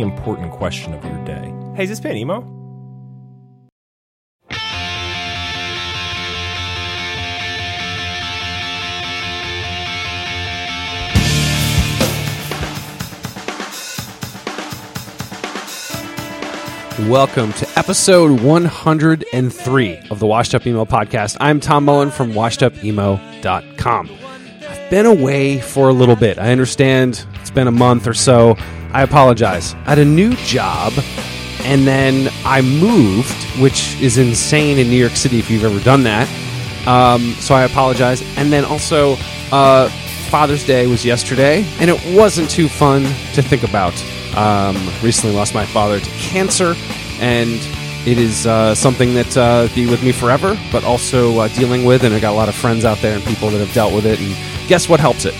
important question of your day. Hey, is this band emo? Welcome to episode 103 of the Washed Up Emo podcast. I'm Tom Mullen from washedupemo.com. I've been away for a little bit. I understand it's been a month or so. I apologize. I had a new job and then I moved, which is insane in New York City if you've ever done that. Um, so I apologize. And then also, uh, Father's Day was yesterday, and it wasn't too fun to think about. Um, recently lost my father to cancer, and it is uh, something that uh, be with me forever, but also uh, dealing with. And I got a lot of friends out there and people that have dealt with it. And guess what helps it?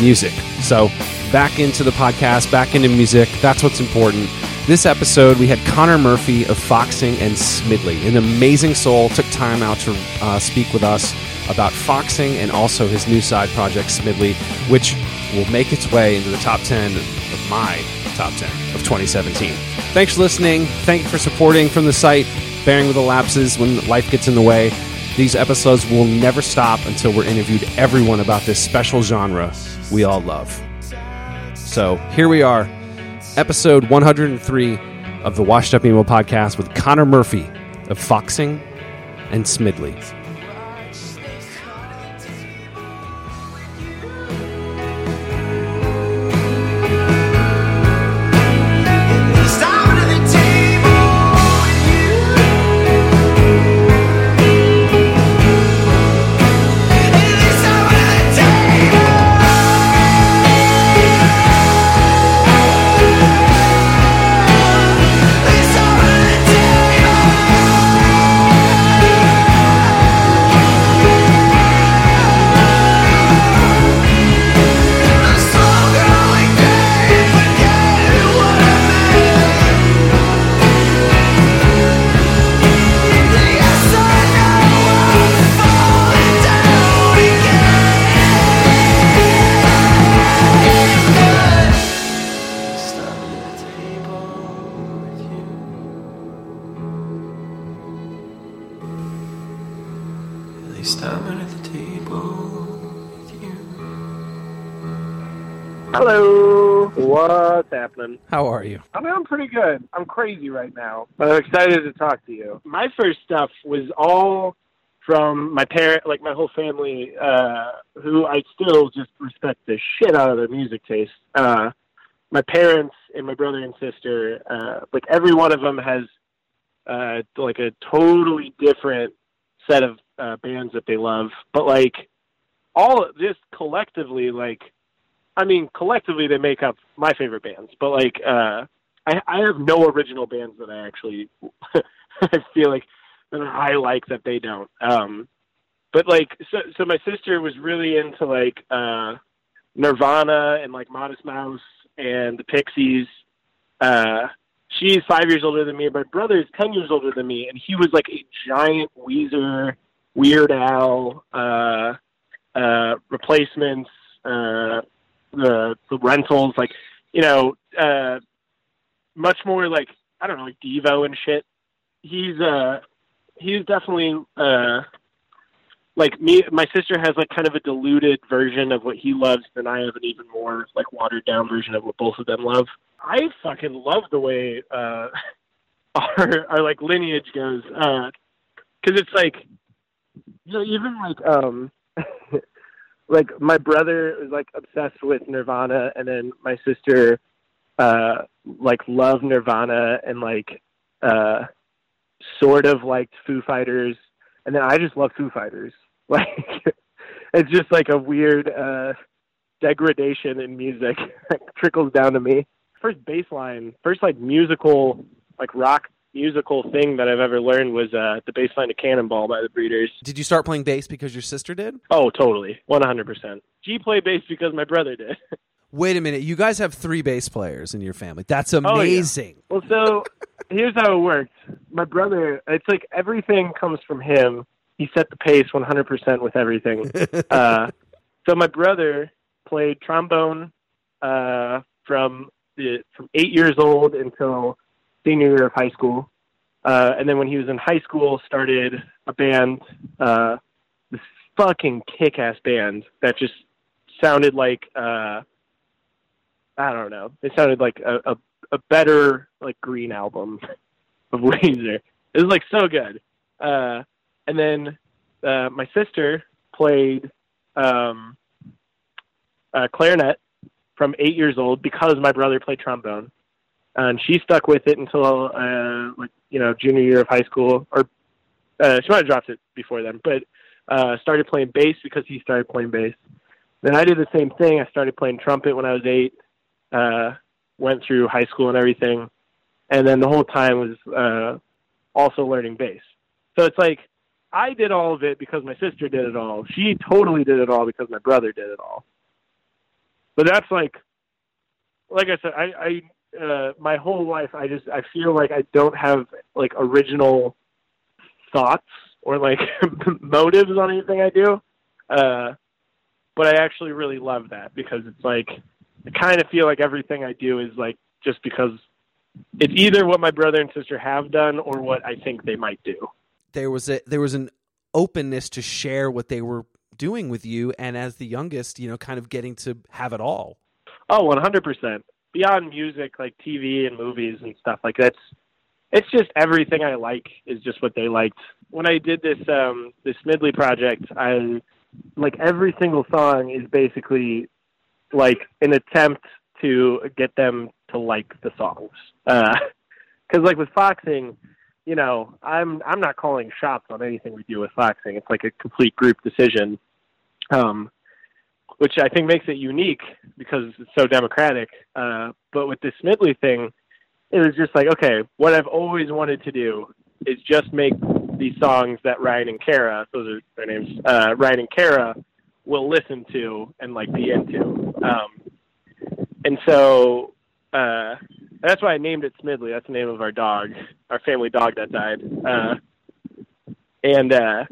Music. So back into the podcast, back into music. That's what's important. This episode, we had Conor Murphy of Foxing and Smidley, an amazing soul, took time out to uh, speak with us about Foxing and also his new side project, Smidley, which will make its way into the top 10 of my top 10 of 2017. Thanks for listening. Thank you for supporting from the site, bearing with the lapses when life gets in the way. These episodes will never stop until we're interviewed everyone about this special genre we all love. So here we are, episode 103 of the Washed Up Emo podcast with Conor Murphy of Foxing and Smidley. How are you? I mean, I'm pretty good. I'm crazy right now, but I'm excited to talk to you. My first stuff was all from my parent, like my whole family, uh, who I still just respect the shit out of their music taste. Uh, my parents and my brother and sister, uh, like every one of them has, uh, like a totally different set of uh, bands that they love, but like all just collectively, like I mean, collectively they make up my favorite bands, but like uh I I have no original bands that I actually I feel like that I like that they don't. Um but like so so my sister was really into like uh Nirvana and like Modest Mouse and the Pixies. Uh she's five years older than me, my brother is ten years older than me, and he was like a giant Weezer, Weird Al, uh uh replacements, uh the the rentals, like you know, uh, much more like I don't know, like Devo and shit. He's uh, he's definitely uh, like me. My sister has like kind of a diluted version of what he loves, and I have an even more like watered down version of what both of them love. I fucking love the way uh, our our like lineage goes. Uh, because it's like you know even like um like my brother is like obsessed with Nirvana, and then my sister uh like loved Nirvana and like uh sort of liked Foo Fighters, and then I just love Foo Fighters. Like it's just like a weird uh degradation in music trickles down to me. First bass line, first like musical like rock musical thing that I've ever learned was uh, the bass line of Cannonball by the Breeders. Did you start playing bass because your sister did? Oh, totally, one hundred percent. G played bass because my brother did. Wait a minute, you guys have three bass players in your family. That's Oh, yeah. amazing. well, so here's how it worked. My brother, it's like everything comes from him. He set the pace one hundred percent with everything. uh, so my brother played trombone uh, from the from eight years old until senior year of high school, uh, and then when he was in high school, started a band, uh, this fucking kick-ass band that just sounded like uh, I don't know. It sounded like a, a a better like Green album of Weezer. It was like so good. Uh, and then uh, my sister played um, uh, clarinet from eight years old because my brother played trombone, and she stuck with it until uh, like you know junior year of high school, or uh, she might have dropped it before then, but uh, started playing bass because he started playing bass. Then I did the same thing. I started playing trumpet when I was eight. Uh, went through high school and everything, and then the whole time was uh, also learning bass. So it's like I did all of it because my sister did it all. She totally did it all because my brother did it all. But that's like, like I said, I, I uh, my whole life I just I feel like I don't have like original thoughts or like motives on anything I do. Uh, but I actually really love that because it's like I kind of feel like everything I do is like just because it's either what my brother and sister have done or what I think they might do. There was a there was an openness to share what they were doing with you and as the youngest, you know, kind of getting to have it all. Oh, one hundred percent. Beyond music, like TV and movies and stuff like that's it's just everything I like is just what they liked. When I did this um this Smidley project, I like every single song is basically like an attempt to get them to like the songs. Because like with Foxing, you know, I'm I'm not calling shots on anything we do with Foxing. It's like a complete group decision, um, which I think makes it unique because it's so democratic. Uh, but with the Smidley thing, it was just like, okay, what I've always wanted to do is just make these songs that Ryan and Kara, those are their names, uh, Ryan and Kara will listen to and like be into. Um, and so uh, that's why I named it Smidley. That's the name of our dog, our family dog that died. Uh, and uh,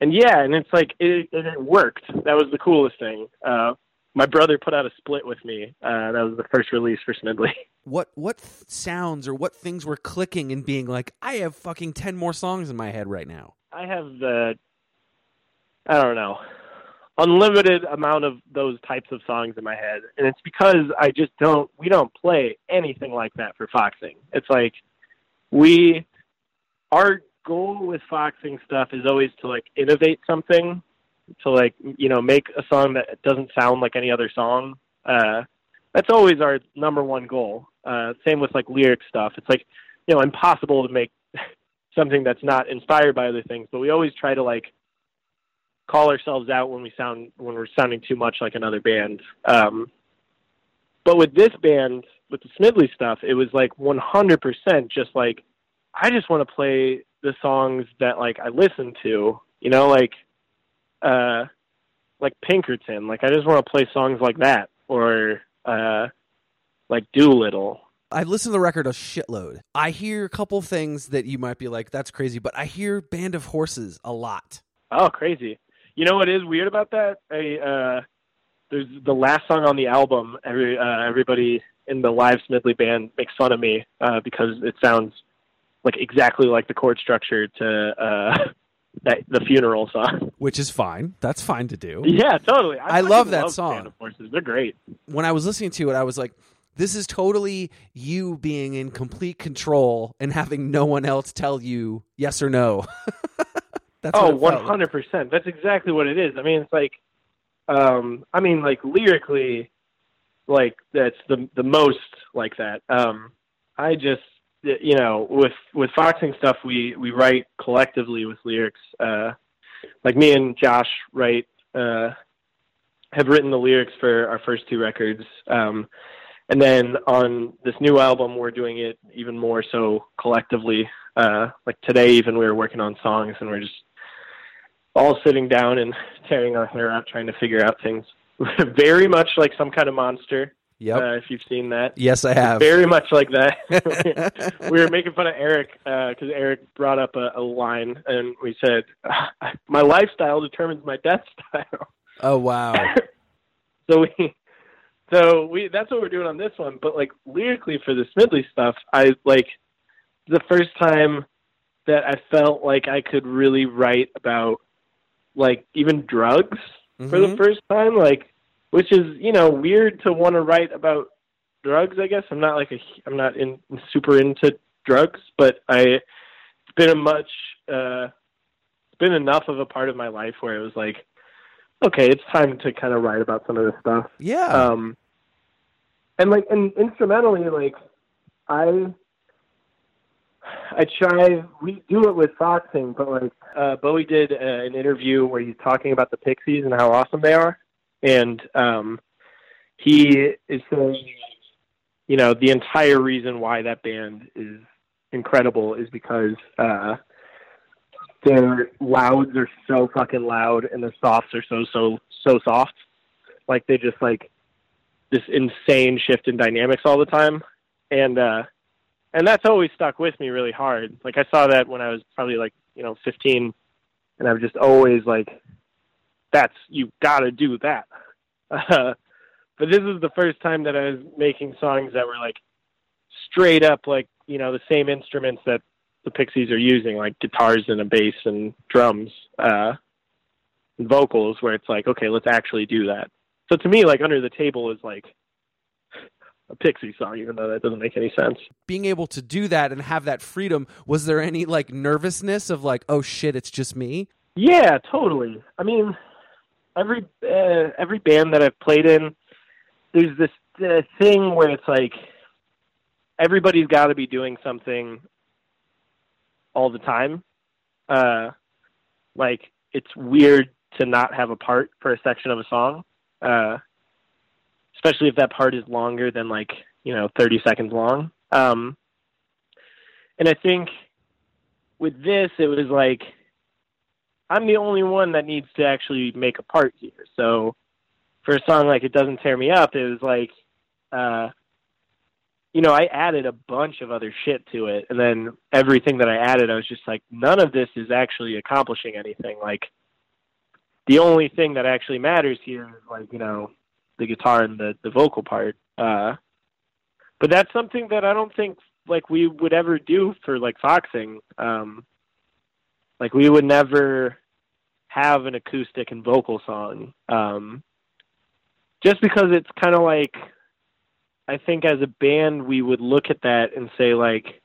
and yeah, and it's like it, it, it worked. That was the coolest thing. Uh, my brother put out a split with me. Uh, that was the first release for Smidley. What what th- sounds or what things were clicking and being like, I have fucking 10 more songs in my head right now. I have the I don't know unlimited amount of those types of songs in my head, and it's because I just don't we don't play anything like that for Foxing. It's like we our goal with Foxing stuff is always to like innovate something to like you know make a song that doesn't sound like any other song. Uh, that's always our number one goal. Uh, same with like lyric stuff. It's like you know impossible to make something that's not inspired by other things, but we always try to like call ourselves out when we sound when we're sounding too much like another band. Um, but with this band, with the Smidley stuff, it was like 100% just like I just want to play the songs that like I listen to, you know, like uh like Pinkerton, like I just want to play songs like that or uh like Doolittle. I've listened to the record a shitload. I hear a couple things that you might be like, that's crazy, but I hear Band of Horses a lot. Oh, crazy. You know what is weird about that? I uh there's the last song on the album. Every uh, everybody in the live Smidley band makes fun of me uh, because it sounds like exactly like the chord structure to uh, that the funeral song. Which is fine. That's fine to do. yeah, totally. I fucking love that song. Of Horses. They're great. When I was listening to it, I was like, this is totally you being in complete control and having no one else tell you yes or no. That's oh, like. hundred percent. That's exactly what it is. I mean, it's like, um, I mean, like lyrically, like that's the the most like that. Um, I just, you know, with with foxing stuff, we we write collectively with lyrics. Uh, like me and Josh write, uh, have written the lyrics for our first two records. Um, and then on this new album, we're doing it even more so collectively. Uh, like today, even we were working on songs, and we're just all sitting down and tearing our hair out trying to figure out things. Very much like some kind of monster. Yep. Uh, if you've seen that. yes, I have. Very much like that. we were making fun of Eric because Eric brought up a, a line, and we said, "My lifestyle determines my death style." oh wow. so we, so we, that's what we're doing on this one. But like lyrically for the Smidley stuff, I like the first time that I felt like I could really write about like even drugs for the Mhm. first time, like which is you know weird to want to write about drugs. I guess I'm not like a I'm not in super into drugs, but I it's been a much uh, it's been enough of a part of my life where it was like okay, it's time to kind of write about some of this stuff. Yeah. Um, and like, and instrumentally, like, I, I try. We do it with Foxing, but like, uh, Bowie did uh, an interview where he's talking about the Pixies and how awesome they are, and um, he is saying, you know, the entire reason why that band is incredible is because uh, their louds are so fucking loud and their softs are so so so soft. Like they just like this insane shift in dynamics all the time. And uh and that's always stuck with me really hard. Like I saw that when I was probably like, you know, 15 and I've just always like that's you got to do that. Uh, but this is the first time that I was making songs that were like straight up like, you know, the same instruments that the Pixies are using, like guitars and a bass and drums, uh, and vocals, where it's like, okay, let's actually do that. So to me, like Under the Table is like a Pixie song, even though that doesn't make any sense. Being able to do that and have that freedom, was there any like nervousness of like, oh shit, it's just me? Yeah, totally. I mean, every uh, every band that I've played in, there's this uh, thing where it's like everybody's got to be doing something all the time. Uh, like it's weird to not have a part for a section of a song, uh, especially if that part is longer than like you know 30 seconds long. Um, and I think with this, it was like I'm the only one that needs to actually make a part here. So for a song like It Doesn't Tear Me Up, it was like, uh, you know, I added a bunch of other shit to it. And then everything that I added, I was just like, none of this is actually accomplishing anything. Like, the only thing that actually matters here is like, you know, the guitar and the, the vocal part. Uh, but that's something that I don't think like we would ever do for like foxing. Um, like we would never have an acoustic and vocal song. Um, just because it's kind of like, I think as a band we would look at that and say like,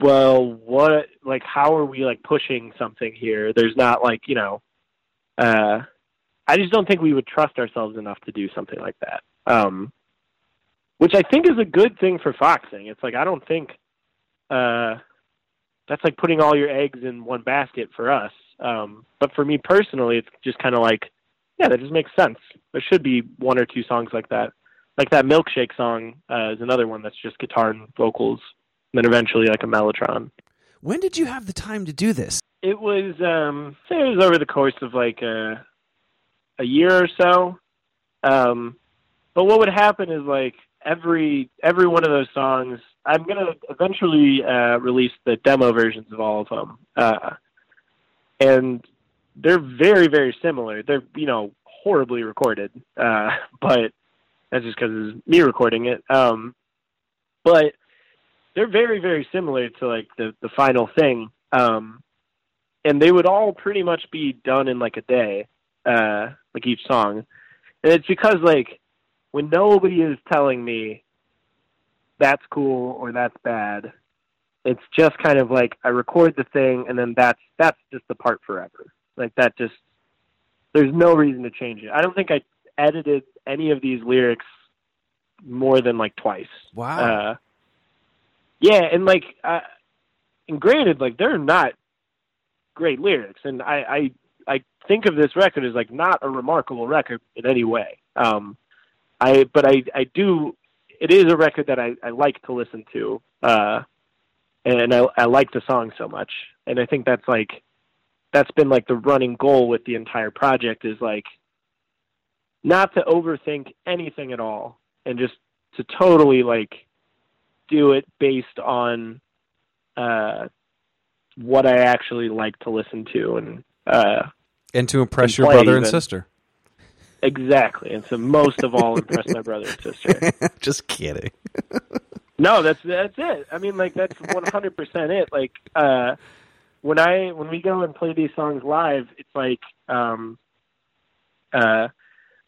well, what, like, how are we like pushing something here? There's not like, you know, uh, I just don't think we would trust ourselves enough to do something like that. Um, which I think is a good thing for foxing. It's like I don't think uh, that's like putting all your eggs in one basket for us. Um, but for me personally, it's just kind of like, yeah, that just makes sense. There should be one or two songs like that. Like that milkshake song uh, is another one that's just guitar and vocals, and then eventually like a mellotron. When did you have the time to do this? It was um say it was over the course of like a a year or so. Um but what would happen is like every every one of those songs I'm gonna eventually uh release the demo versions of all of them. Uh and they're very, very similar. They're, you know, horribly recorded. Uh but that's just because it's me recording it. Um but they're very, very similar to like the the final thing. Um and they would all pretty much be done in like a day, uh, like each song. And it's because like when nobody is telling me that's cool or that's bad, it's just kind of like I record the thing and then that's that's just the part forever. Like that just there's no reason to change it. I don't think I edited any of these lyrics more than like twice. Wow. Uh, yeah, and like, uh, and granted, like they're not great lyrics, and I, I, I think of this record as like not a remarkable record in any way. Um, I, but I, I do. It is a record that I, I like to listen to, uh, and I, I like the song so much, and I think that's like, that's been like the running goal with the entire project is like, not to overthink anything at all, and just to totally like do it based on uh, what I actually like to listen to and uh, and to impress and your brother and sister. Exactly. And so most of all, impress my brother and sister. Just kidding. No, that's that's it. I mean, like that's one hundred percent it. Like uh, when I when we go and play these songs live, it's like um, uh,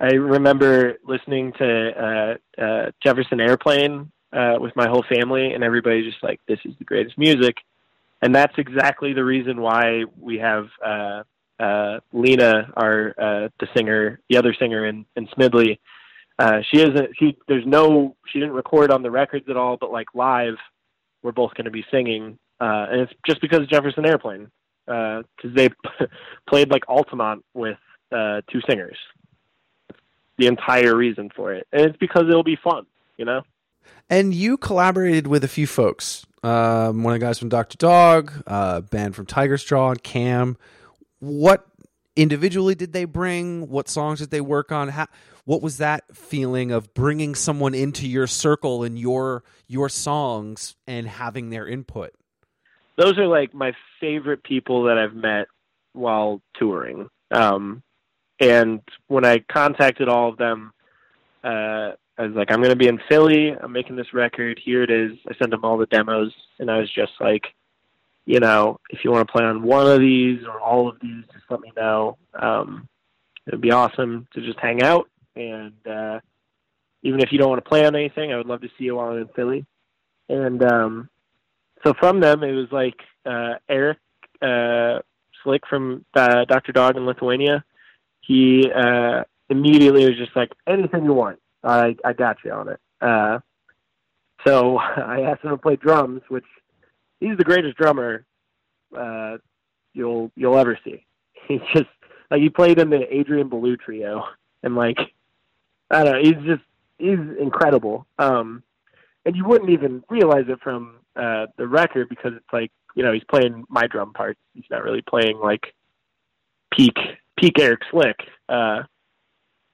I remember listening to uh, uh, Jefferson Airplane uh, with my whole family, and everybody's just like, "This is the greatest music," and that's exactly the reason why we have uh, uh, Lena, our uh, the singer, the other singer in, in Smidley. Uh, she isn't. She there's no. She didn't record on the records at all, but like live, we're both going to be singing, uh, and it's just because Jefferson Airplane, because they played like Altamont with uh, two singers. The entire reason for it, and it's because it'll be fun, you know. And you collaborated with a few folks. Um, one of the guys from Doctor Dog, uh, band from Tigers Jaw, Cam. What individually did they bring? What songs did they work on? How, what was that feeling of bringing someone into your circle and your your songs and having their input? those are like my favorite people that I've met while touring. Um, and when I contacted all of them, uh, I was like, I'm going to be in Philly. I'm making this record. Here it is. I sent them all the demos, and I was just like, you know, if you want to play on one of these or all of these, just let me know. Um, it'd be awesome to just hang out. And uh, even if you don't want to play on anything, I would love to see you while I'm in Philly. And um, so from them, it was like uh, Eric uh, Slick from uh, Dr. Dog in Lithuania. He uh, immediately was just like, anything you want, I I got you on it. Uh, so I asked him to play drums, which he's the greatest drummer uh, you'll you'll ever see. He's just like he played in the Adrian Belew trio, and like I don't know, he's just he's incredible. Um, and you wouldn't even realize it from uh, the record because it's like you know he's playing my drum parts. He's not really playing like peak peak Eric Slick. Uh,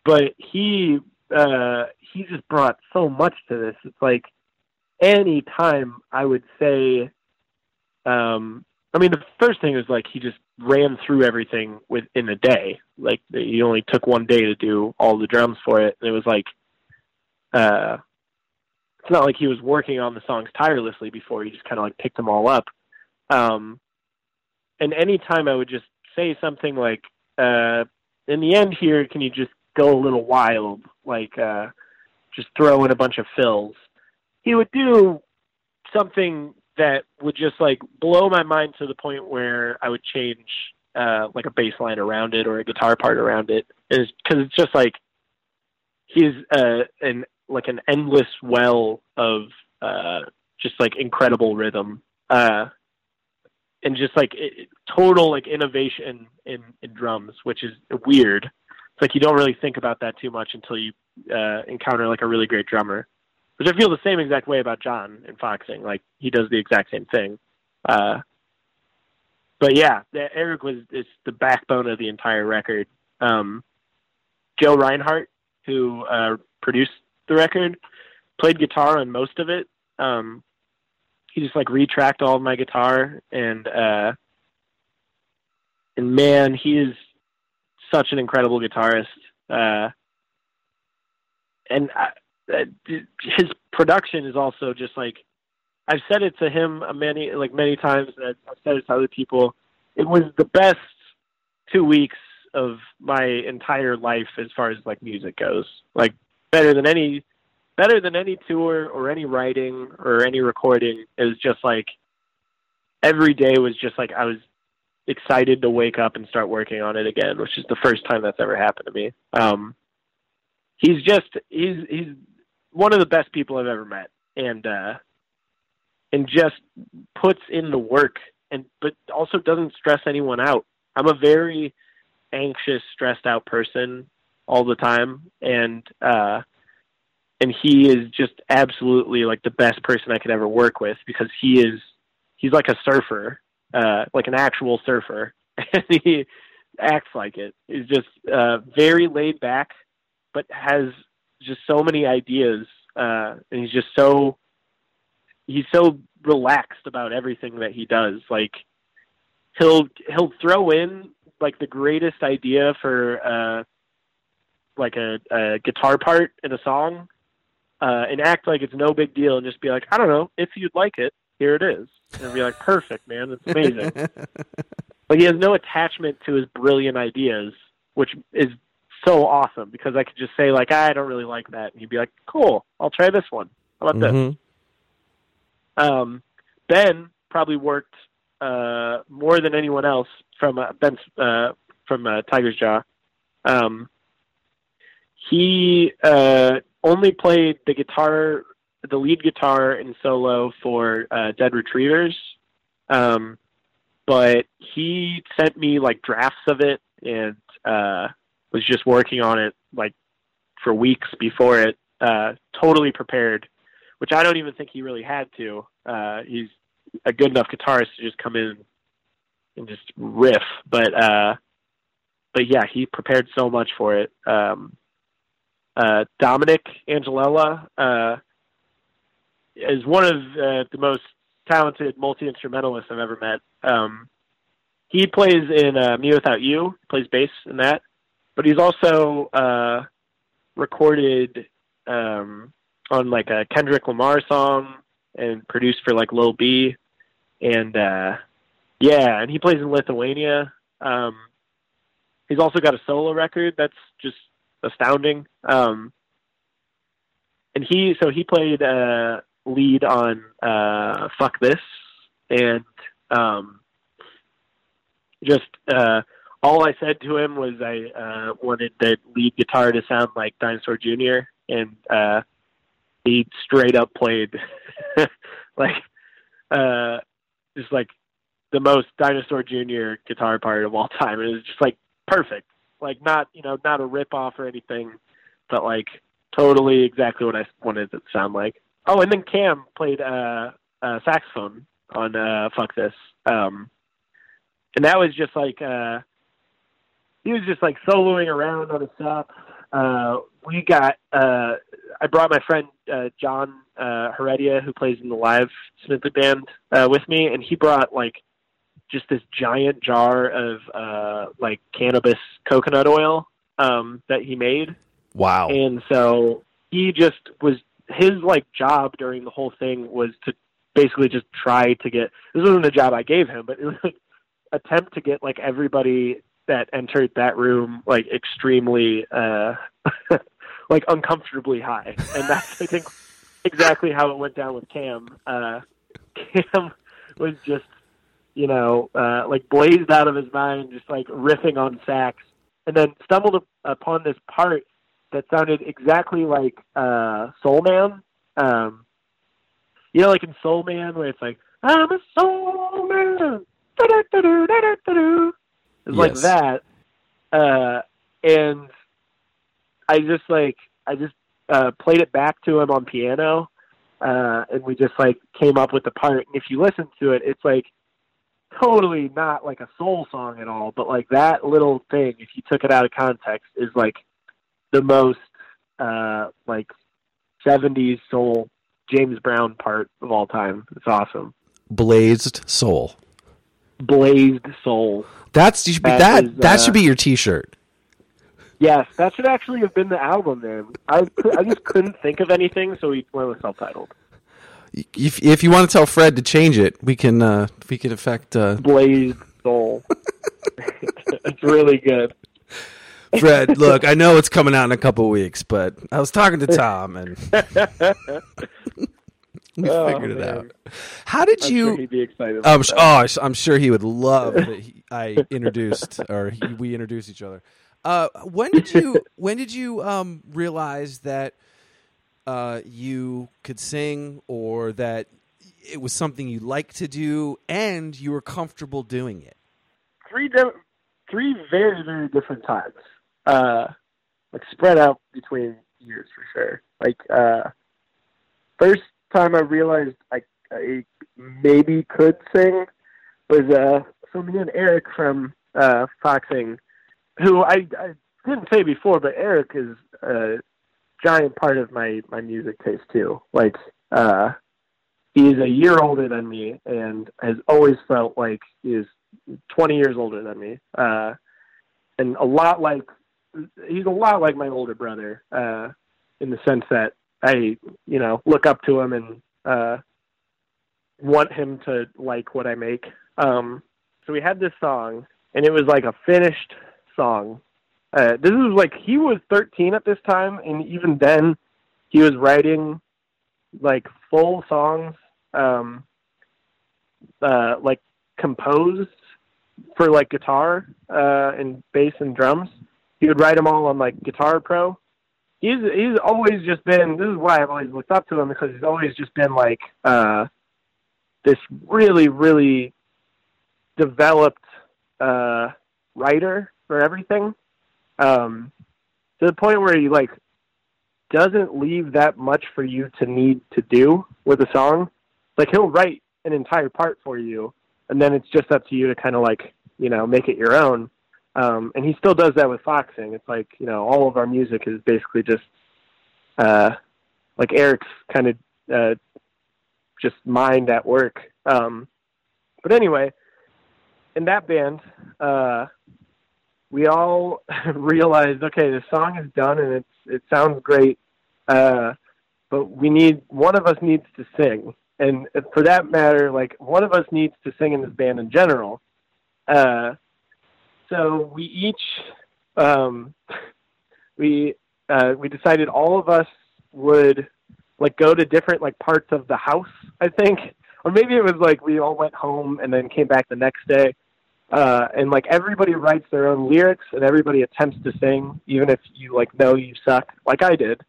but he uh, he just brought so much to this. It's like any time I would say, um, I mean, the first thing is like he just ran through everything within a day. Like he only took one day to do all the drums for it, it was like, uh, it's not like he was working on the songs tirelessly before. He just kind of like picked them all up. Um, and anytime I would just say something like, uh, in the end here, can you just go a little wild? Like, uh, just throw in a bunch of fills. He would do something that would just like blow my mind to the point where I would change, uh, like a bass line around it or a guitar part around it. Because it's just like, he's, uh, an, like an endless well of, uh, just like incredible rhythm. Uh, and just like it, total like innovation in in drums, which is weird. It's like you don't really think about that too much until you uh, encounter like a really great drummer. Which I feel the same exact way about John in Foxing. Like he does the exact same thing. Uh, but yeah, Eric was is the backbone of the entire record. Um, Joe Reinhardt, who uh, produced the record, played guitar on most of it. Um, he just like retracked all of my guitar and uh and man he is such an incredible guitarist uh and I, his production is also just like I've said it to him many like many times and I've said it to other people. It was the best 2 weeks of my entire life as far as like music goes. Like better than any better than any tour or any writing or any recording. It was just like every day was just like I was excited to wake up and start working on it again, which is the first time that's ever happened to me. Um, he's just he's he's one of the best people I've ever met, and uh, and just puts in the work, and but also doesn't stress anyone out. I'm a very anxious, stressed out person all the time, and uh, and he is just absolutely like the best person I could ever work with because he is he's like a surfer, uh, like an actual surfer, and he acts like it. He's just uh, very laid back, but has just so many ideas, uh, and he's just so he's so relaxed about everything that he does. Like he'll he'll throw in like the greatest idea for uh, like a, a guitar part in a song, uh, and act like it's no big deal, and just be like, I don't know, if you'd like it, here it is, and be like, perfect, man, it's amazing. like he has no attachment to his brilliant ideas, which is so awesome because I could just say like, I don't really like that, and he'd be like, cool, I'll try this one. How about this? Mhm. Um, ben probably worked uh, more than anyone else from uh, Ben uh, from uh, Tiger's Jaw. Um, he uh, only played the guitar, the lead guitar and solo for uh, Dead Retrievers, um, but he sent me like drafts of it and uh, was just working on it like for weeks before it. Uh, totally prepared, which I don't even think he really had to. Uh, he's a good enough guitarist to just come in and just riff. But uh, but yeah, he prepared so much for it. Um, uh, Dominic Angelella uh, is one of uh, the most talented multi instrumentalists I've ever met. Um, he plays in uh, mewithoutYou, plays bass in that, but he's also uh, recorded um, on like a Kendrick Lamar song and produced for like Lil B, and uh, yeah, and he plays in Lithuania. Um, he's also got a solo record that's just astounding. Um, and he so he played uh, lead on uh, "Fuck This," and um, just uh, all I said to him was I uh, wanted the lead guitar to sound like Dinosaur Jr. and uh, he straight up played like uh, just like the most Dinosaur Jr. guitar part of all time. It was just like perfect, like not you know not a rip off or anything, but like totally exactly what I wanted it to sound like. Oh, and then Cam played uh, uh, saxophone on uh, "Fuck This," um, and that was just like uh, he was just like soloing around on his stuff. Uh, we got uh, I brought my friend uh, John uh, Heredia, who plays in the live Smidley band, uh, with me, and he brought like just this giant jar of uh, like cannabis coconut oil um, that he made, Wow. and so he just was his like job during the whole thing was to basically just try to get this wasn't a job I gave him, but it was like attempt to get like everybody that entered that room like extremely uh like uncomfortably high. And that's I think exactly how it went down with Cam. Uh Cam was just you know, uh like blazed out of his mind, just like riffing on sax and then stumbled up- upon this part that sounded exactly like uh Soul Man. Um you know like in Soul Man where it's like I'm a soul man. It's like that. Uh and I just like I just uh played it back to him on piano uh and we just like came up with the part and if you listen to it it's like totally not like a soul song at all but like that little thing if you took it out of context is like the most uh like 70s soul James Brown part of all time. It's awesome. Blazed soul. Blazed soul. That's you should be, That that is, that uh, should be your T-shirt. Yes, that should actually have been the album name. I I just couldn't think of anything, so we went with self-titled. If if you want to tell Fred to change it, we can uh we can affect uh Blazed soul. it's really good. Fred, look, I know it's coming out in a couple weeks, but I was talking to Tom and we Oh, figured it man. out. How did I'm you? sure he'd be excited. I'm oh, I'm sure he would love that he, I introduced or he, we introduced each other. Uh, when did you when did you um, realize that uh, you could sing or that it was something you liked to do and you were comfortable doing it? three di- three very very different times uh like spread out between years for sure like uh first time i realized i i maybe could sing was uh so me and eric from uh foxing who i i didn't say before but eric is a giant part of my my music taste too. Like uh he's a year older than me and has always felt like is 20 years older than me, uh, and a lot like he's a lot like my older brother uh, in the sense that I, you know, look up to him and uh, want him to like what I make. Um, so we had this song, and it was like a finished song. Uh, this was like he was 13 at this time, and even then, he was writing like full songs, um, uh, like composed for like guitar uh, and bass and drums. He would write them all on like Guitar Pro. He's he's always just been. This is why I've always looked up to him because he's always just been like uh, this really really developed uh, writer for everything. Um, to the point where he like doesn't leave that much for you to need to do with a song. Like he'll write an entire part for you, and then it's just up to you to kind of like you know make it your own. Um, and he still does that with Foxing. It's like you know all of our music is basically just uh, like Eric's kind of uh, just mind at work. Um, but anyway, in that band, uh, we all realized okay, the song is done and it's it sounds great, uh, but we need one of us needs to sing and for that matter, like one of us needs to sing in this band in general. Uh, so we each um, we uh, we decided all of us would like go to different like parts of the house. I think, or maybe it was like we all went home and then came back the next day. Uh, and like everybody writes their own lyrics and everybody attempts to sing, even if you like know you suck, like I did.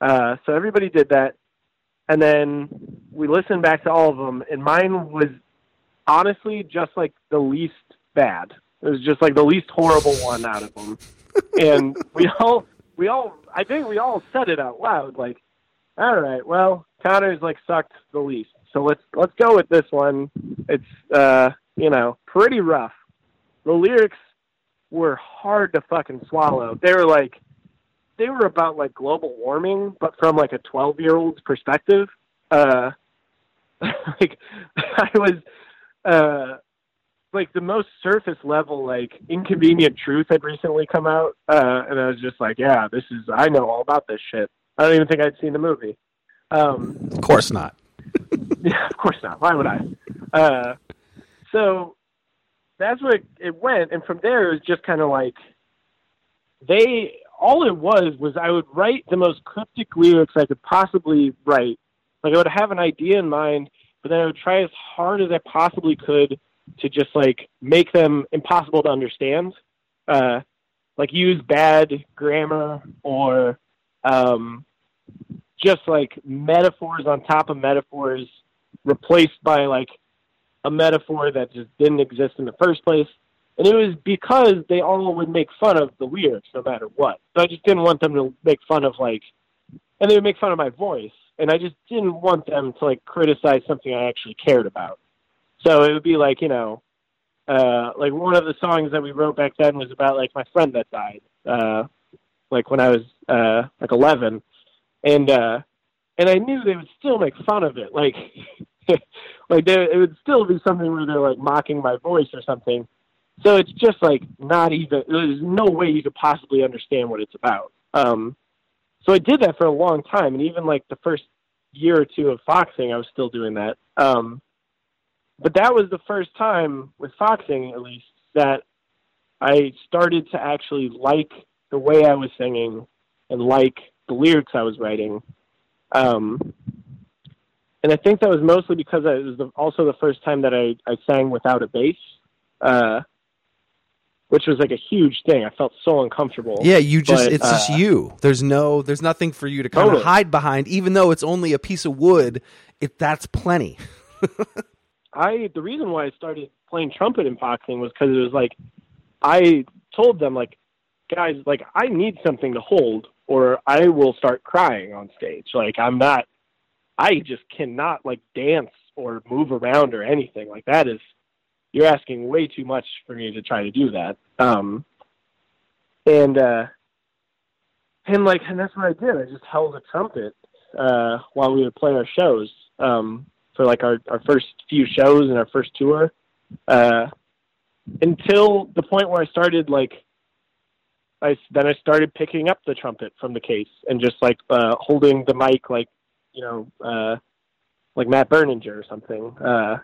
Uh, so everybody did that and then we listened back to all of them, and mine was honestly just like the least bad. It was just like the least horrible one out of them, and we all we all I think we all said it out loud, like, all right, well, Conor's like sucked the least, so let's let's go with this one. It's uh you know pretty rough. The lyrics were hard to fucking swallow. They were like they were about like global warming, but from like a twelve year old's perspective. Uh, like I was, uh, like the most surface level, like inconvenient truth had recently come out, uh, and I was just like, yeah, this is I know all about this shit. I don't even think I'd seen the movie. Um, Of course not. yeah, of course not. Why would I? Uh, so that's where it, it went, and from there it was just kind of like they. All it was was I would write the most cryptic lyrics I could possibly write. Like I would have an idea in mind, but then I would try as hard as I possibly could to just like make them impossible to understand. Uh, like use bad grammar or um, just like metaphors on top of metaphors replaced by like a metaphor that just didn't exist in the first place. And it was because they all would make fun of the lyrics no matter what. So I just didn't want them to make fun of like, and they would make fun of my voice. And I just didn't want them to like criticize something I actually cared about. So it would be like, you know, uh, like one of the songs that we wrote back then was about like my friend that died, uh, like when I was, uh, like 11. And, uh, and I knew they would still make fun of it. Like, like they, it would still be something where they're like mocking my voice or something. So it's just like not even. There's no way you could possibly understand what it's about. Um, so I did that for a long time, and even like the first year or two of foxing, I was still doing that. Um, but that was the first time with foxing, at least, that I started to actually like the way I was singing and like the lyrics I was writing. Um, and I think that was mostly because it was the, also the first time that I I sang without a bass, uh, which was like a huge thing. I felt so uncomfortable. Yeah, you just But, it's just uh, you. There's no there's nothing for you to kind of hide behind even though it's only a piece of wood, it that's plenty. I the reason why I started playing trumpet in Foxing was because it was like I told them like guys like I need something to hold or I will start crying on stage. Like I'm not I just cannot like dance or move around or anything. Like that is you're asking way too much for me to try to do that. Um and uh and like and that's what I did. I just held a trumpet uh while we would play our shows. Um for like our, our first few shows and our first tour. Uh, until the point where I started like I then I started picking up the trumpet from the case and just like uh, holding the mic like you know uh, like Matt Berninger or something. Uh,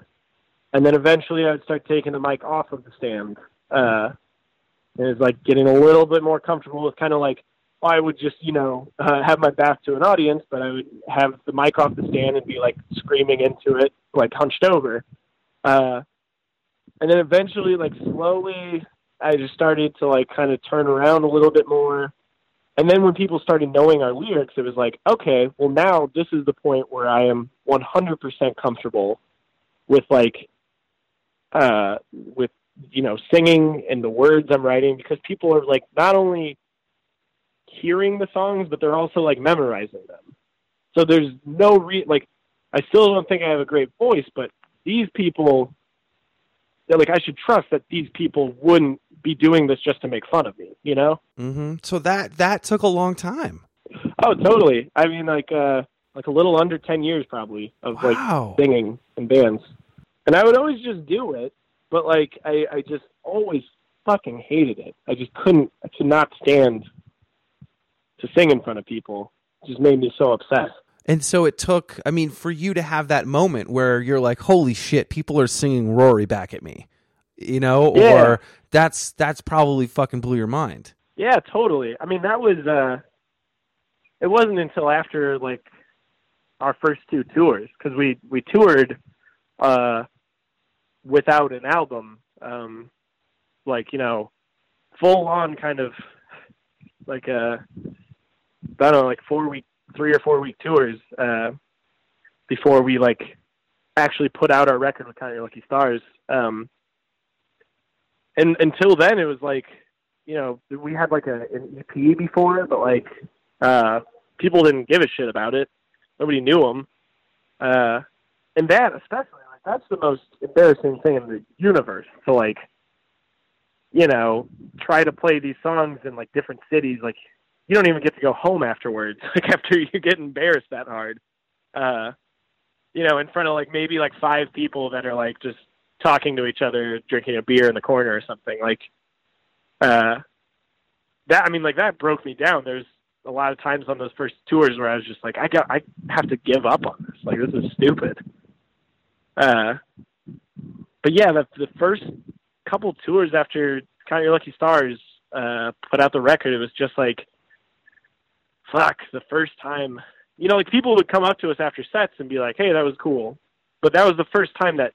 and then eventually I would start taking the mic off of the stand. Uh, and it was like getting a little bit more comfortable with kind of like I would just, you know, uh, have my back to an audience, but I would have the mic off the stand and be like screaming into it, like hunched over. Uh, and then eventually, like slowly, I just started to like kind of turn around a little bit more. And then when people started knowing our lyrics, it was like, okay, well now this is the point where I am 100% comfortable with like, uh, with you know, singing and the words I'm writing because people are like not only hearing the songs, but they're also like memorizing them. So there's no re like I still don't think I have a great voice, but these people they're like I should trust that these people wouldn't be doing this just to make fun of me, you know? hmm So that that took a long time. Oh, totally. I mean like uh like a little under 10 years probably of like singing in bands. And I would always just do it, but like I I just always fucking hated it. I just couldn't I could not stand to sing in front of people. Just made me so upset. And so it took, I mean, for you to have that moment where you're like, holy shit, people are singing Rory back at me, you know, Yeah. or that's, that's probably fucking blew your mind. Yeah, totally. I mean, that was uh it wasn't until after like our first two tours cuz we we toured uh without an album um like, you know, full on kind of like a Don't know, like 4 week 3 or 4 week tours uh before we like actually put out our record with Count Your Lucky Stars. Um and until then it was like you know, we had like a an EP before, but like uh, people didn't give a shit about it. Nobody knew them, uh, and that especially like that's the most embarrassing thing in the universe. To like, you know, try to play these songs in like different cities. Like, you don't even get to go home afterwards. Like after you get embarrassed that hard, uh, you know, in front of like maybe like five people that are like just talking to each other, drinking a beer in the corner or something. Like uh, that I mean, like that broke me down. There's a lot of times on those first tours where I was just like, I got, I have to give up on this. Like this is stupid. Uh, but yeah, the the first couple tours after Count Your Lucky Stars uh, put out the record, it was just like, fuck. The first time, you know, like people would come up to us after sets and be like, hey, that was cool. But that was the first time that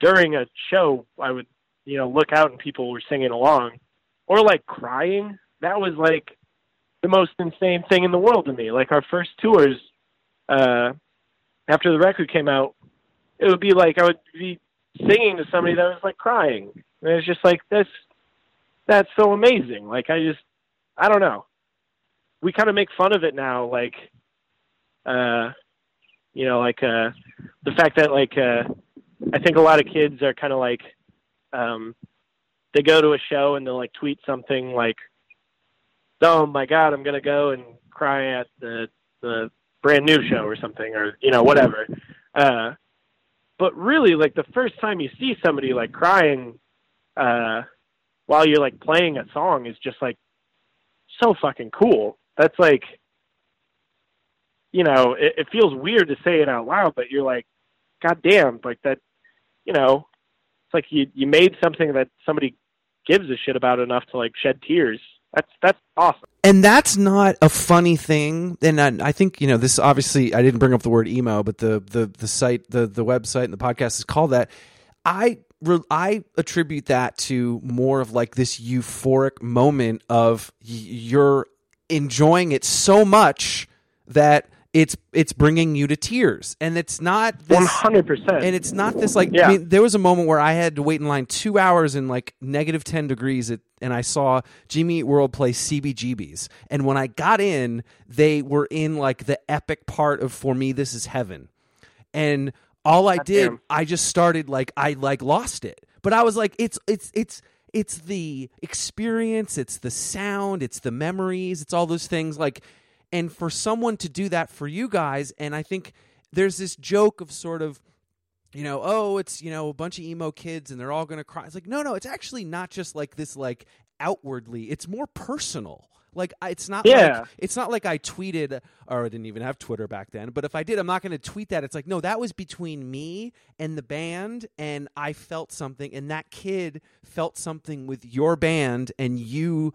during a show I would, you know, look out and people were singing along or like crying. That was like the most insane thing in the world to me. Like our first tours, uh, after the record came out, it would be like I would be singing to somebody that was like crying. And it's just like that's that's so amazing. Like I just I don't know. We kind of make fun of it now, like uh you know, like uh the fact that like uh I think a lot of kids are kind of like um they go to a show and they'll like tweet something like, "Oh my god, I'm gonna go and cry at the the brand new show or something or you know whatever." Uh, but really, like the first time you see somebody like crying uh, while you're like playing a song is just like so fucking cool. That's like, you know, it, it feels weird to say it out loud, but you're like, God damn, like that, you know, it's like you you made something that somebody gives a shit about enough to like shed tears. That's that's awesome. and that's not a funny thing. And I, I think you know this. Obviously, I didn't bring up the word emo, but the the the site, the the website, and the podcast is called that. I I attribute that to more of like this euphoric moment of you're enjoying it so much that it's it's bringing you to tears, and it's not this, One hundred percent. and it's not this like Yeah. I mean, there was a moment where I had to wait in line two hours in like negative ten degrees, at, and I saw Jimmy Eat World play CBGBs. And when I got in, they were in like the epic part of "For Me, This Is Heaven," and all I did, damn. I just started like I like lost it. But I was like, it's it's it's it's the experience, it's the sound, it's the memories, it's all those things like and for someone to do that for you guys and I think there's this joke of sort of you know, oh, it's you know a bunch of emo kids and they're all going to cry. It's like no, no, it's actually not just like this like outwardly. It's more personal. Like it's not Yeah. like it's not like I tweeted or I didn't even have Twitter back then. But if I did, I'm not going to tweet that. It's like no, that was between me and the band, and I felt something, and that kid felt something with your band and you,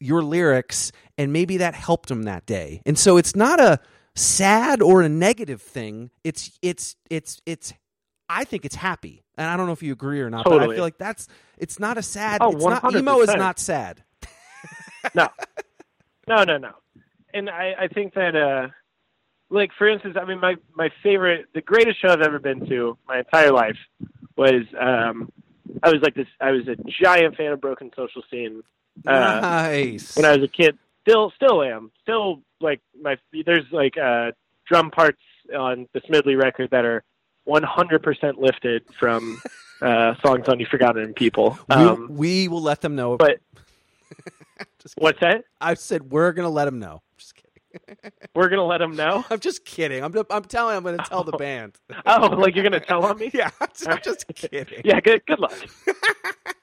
your lyrics, and maybe that helped him that day. And so it's not a sad or a negative thing. It's it's it's it's. I think it's happy, and I don't know if you agree or not, but I feel like that's it's not a sad. Oh, it's not emo is not sad. no, no, no, no. And I, I think that, uh, like for instance, I mean, my my favorite, the greatest show I've ever been to my entire life was, um, I was like this, I was a giant fan of Broken Social Scene uh, nice. when I was a kid. Still, still am. Still, like my there's like uh, drum parts on the Smidley record that are 100% lifted from uh, songs on You Forgot It in People. Um, we, we will let them know. but what's that? I said we're gonna let them know. Just kidding. We're gonna let them know. I'm just kidding. I'm I'm telling. I'm gonna tell the band. Oh, like you're gonna tell on me? yeah, I'm just, I'm just kidding. Yeah, good good luck.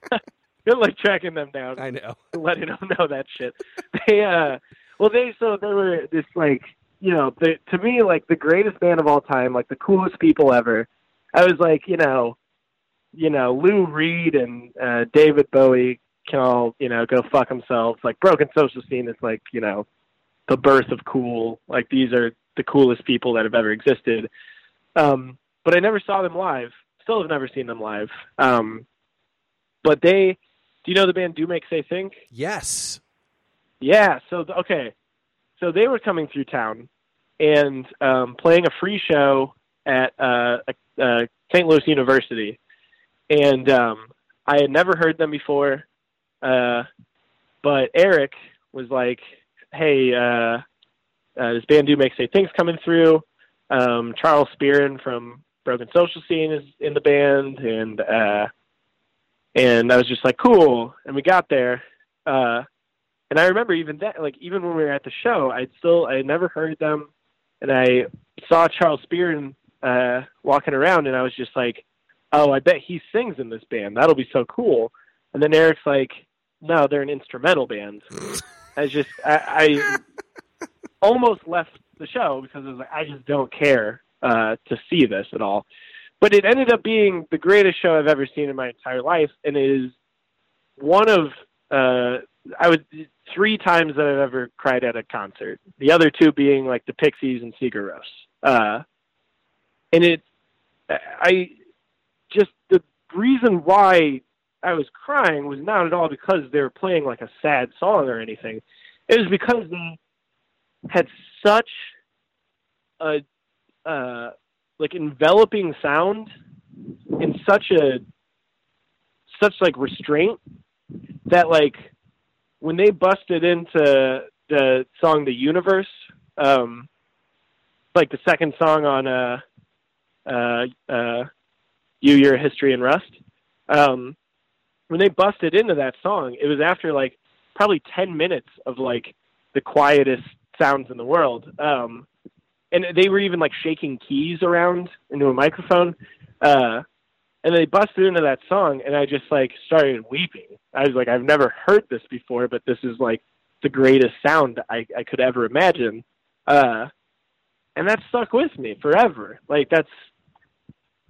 good luck tracking them down. I know. letting them know that shit. They uh well they so they were this like you know, the, to me like the greatest band of all time, like the coolest people ever. I was like, you know, you know, Lou Reed and uh David Bowie can all, you know, go fuck themselves. Like Broken Social Scene is like, you know, the birth of cool. Like these are the coolest people that have ever existed. Um but I never saw them live. Still have never seen them live. Um but they do you know the band Do Make Say Think? Yes. Yeah. So okay, so they were coming through town and um, playing a free show at uh, uh, St. Louis University, and um, I had never heard them before. Uh, but Eric was like, "Hey, uh, uh, this band Do Make Say Think's coming through. Um, Charles Spearin from Broken Social Scene is in the band, and uh, and I was just like, cool. And we got there, uh, and I remember even that, like even when we were at the show, I'd still I never heard them, and I saw Charles Spearin uh, walking around, and I was just like, oh, I bet he sings in this band. That'll be so cool. And then Eric's like, no, they're an instrumental band. I just I, I almost left the show because I was like, I just don't care uh, to see this at all. But it ended up being the greatest show I've ever seen in my entire life, and it is one of uh, I was three times that I've ever cried at a concert. The other two being like the Pixies and Sigur Rós. Uh, and it, I just the reason why I was crying was not at all because they were playing like a sad song or anything. It was because they had such a uh, like enveloping sound and such a such like restraint that like when they busted into the song "The Universe," um, like the second song on uh, uh, uh, "You, You're a History in Rust," um, when they busted into that song, it was after like probably ten minutes of like the quietest sounds in the world. Um, and they were even like shaking keys around into a microphone. Uh, and they busted into that song, and I just like started weeping. I was like, I've never heard this before, but this is like the greatest sound I, I could ever imagine. Uh, and that stuck with me forever. Like that's,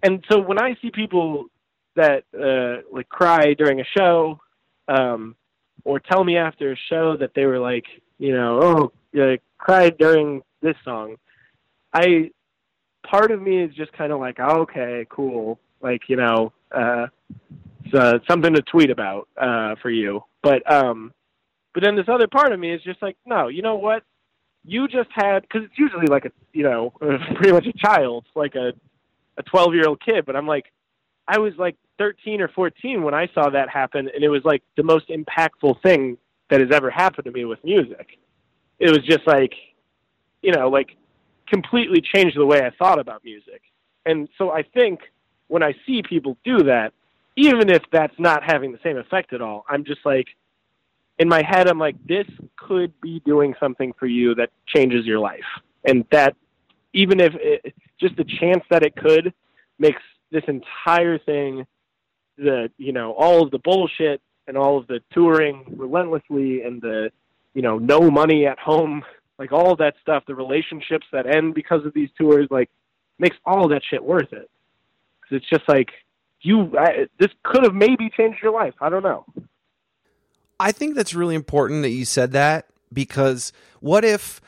and so when I see people that uh, like cry during a show, um, or tell me after a show that they were like, you know, oh, yeah, cried during this song. I part of me is just kind of like, oh, okay, cool, like you know, uh, something to tweet about uh, for you. But um, but then this other part of me is just like, no, you know what? You just had because it's usually like a you know pretty much a child, like a a twelve year old kid. But I'm like, I was like 13 or 14 when I saw that happen, and it was like the most impactful thing that has ever happened to me with music. It was just like, you know, like completely changed the way I thought about music. And so I think when I see people do that, even if that's not having the same effect at all, I'm just like, in my head, I'm like, this could be doing something for you that changes your life. And that, even if it, just the chance that it could makes this entire thing, the, you know, all of the bullshit and all of the touring relentlessly and the, you know, no money at home, like all of that stuff, the relationships that end because of these tours, like, makes all that shit worth it. Cause it's just like, you, I, this could have maybe changed your life. I don't know. I think that's really important that you said that because what if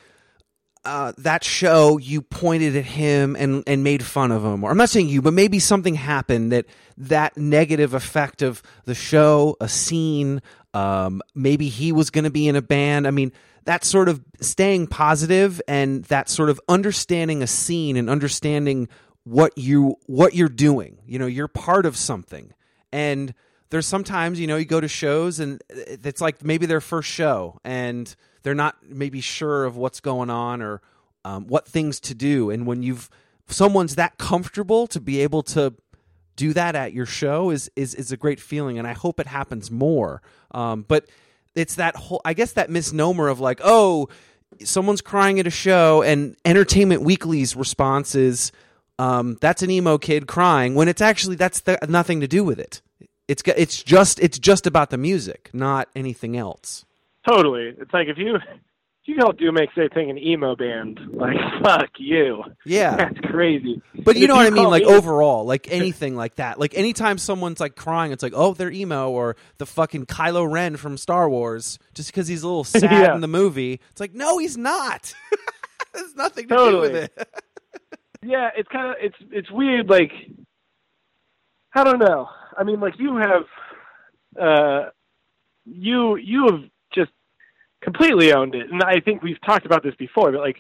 uh, that show you pointed at him and and made fun of him, or I'm not saying you, but maybe something happened that that negative effect of the show, a scene, um, maybe he was going to be in a band. I mean, that sort of staying positive and that sort of understanding a scene and understanding what you what you're doing. You know, you're part of something and there's sometimes you know you go to shows and it's like maybe their first show and they're not maybe sure of what's going on or um, what things to do. And when you've someone's that comfortable to be able to do that at your show is is is a great feeling and i hope it happens more. Um, but it's that whole i guess that misnomer of like oh someone's crying at a show and entertainment weekly's response is um, that's an emo kid crying when it's actually that's nothing to do with it. It's it's just it's just about the music, not anything else. Totally. It's like if you if you call Do Make Say Think an emo band, like fuck you. Yeah, that's crazy. But you If know what I mean, like me- overall, like anything like that. Like anytime someone's like crying, it's like, oh, they're emo, or the fucking Kylo Ren from Star Wars, just because he's a little sad Yeah. in the movie. It's like, no, he's not. There's nothing to Totally. do with it. yeah, it's kind of it's it's weird. Like I don't know. I mean, like you have, uh, you you have completely owned it, and I think we've talked about this before. But like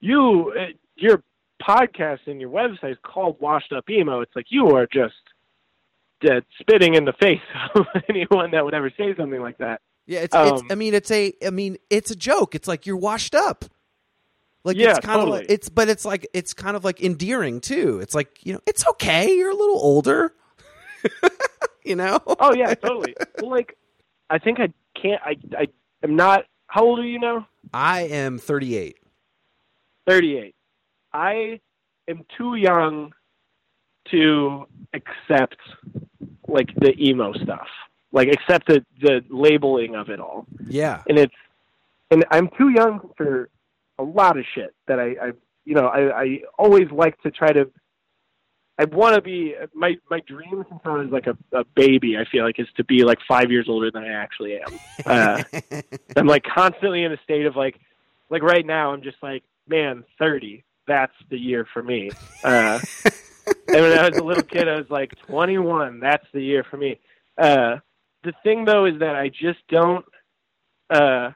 you, uh, your podcast and your website is called Washed Up Emo. It's like you are just dead spitting in the face of anyone that would ever say something like that. Yeah, it's, it's. Um, I mean, it's a. I mean, it's a joke. It's like you're washed up. Like Yeah, it's kind of totally. like it's, but it's like it's kind of like endearing too. It's like you know, it's okay. You're a little older. you know. Oh yeah, totally. well, like I think I can't. I I am not. How old are you now? I am 38. 38. I am too young to accept like the emo stuff. Like accept the the labeling of it all. Yeah. And it's and I'm too young for a lot of shit that I, I you know, I, I always like to try to I want to be my my dream since I was like a, a baby. I feel like is to be like five years older than I actually am. Uh, I'm like constantly in a state of like like right now. I'm just like man, thirty. That's the year for me. Uh, and when I was a little kid, I was like 21. That's the year for me. Uh, the thing though is that I just don't. Uh,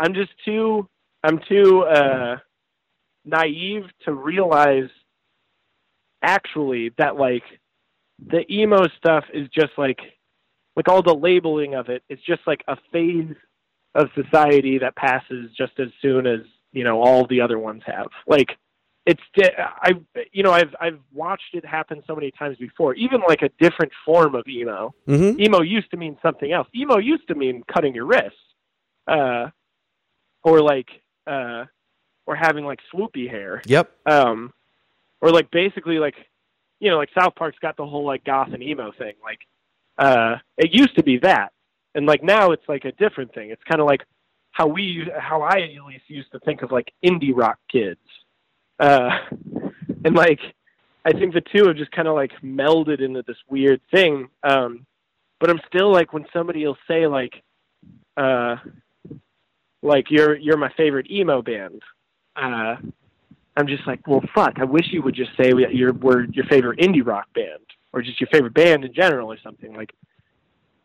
I'm just too. I'm too uh, naive to realize actually that like the emo stuff is just like like all the labeling of it is just like a phase of society that passes just as soon as you know all the other ones have like it's i you know i've i've watched it happen so many times before even like a different form of emo Mm-hmm. emo used to mean something else emo used to mean cutting your wrists uh or like uh or having like swoopy hair Yep. um or like basically like you know like south park's got the whole like goth and emo thing like uh it used to be that and like now it's like a different thing it's kind of like how we how i at least used to think of like indie rock kids uh and like i think the two have just kind of like melded into this weird thing um but i'm still like when somebody will say like uh like you're you're my favorite emo band. Uh, I'm just like, well, fuck. I wish you would just say we- you're we're your favorite indie rock band, or just your favorite band in general, or something. Like,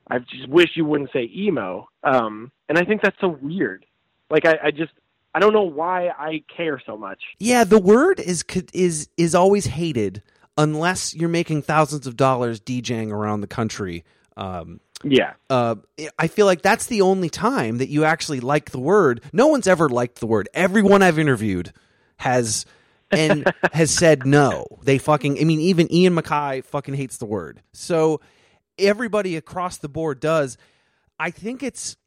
I just wish you wouldn't say emo. Um, and I think that's so weird. Like, I, I just I don't know why I care so much. Yeah, the word is is is always hated unless you're making thousands of dollars DJing around the country. Um, Yeah, uh, I feel like that's the only time that you actually like the word. No one's ever liked the word. Everyone I've interviewed has and has said no. They fucking. I mean, even Ian MacKaye fucking hates the word. So everybody across the board does. I think it's.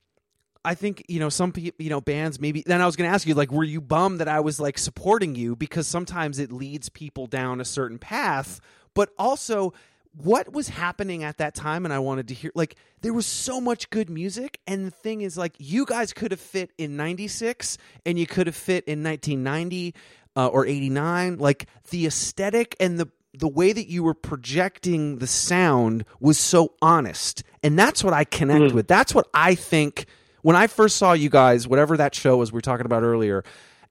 I think you know some people, you know, bands maybe. Then I was going to ask you, like, were you bummed that I was like supporting you because sometimes it leads people down a certain path, but also what was happening at that time and I wanted to hear like there was so much good music and the thing is like you guys could have fit in 96 and you could have fit in 1990 uh, or 89 like the aesthetic and the the way that you were projecting the sound was so honest and that's what I connect with. That's what I think. When I first saw you guys whatever that show was we were talking about earlier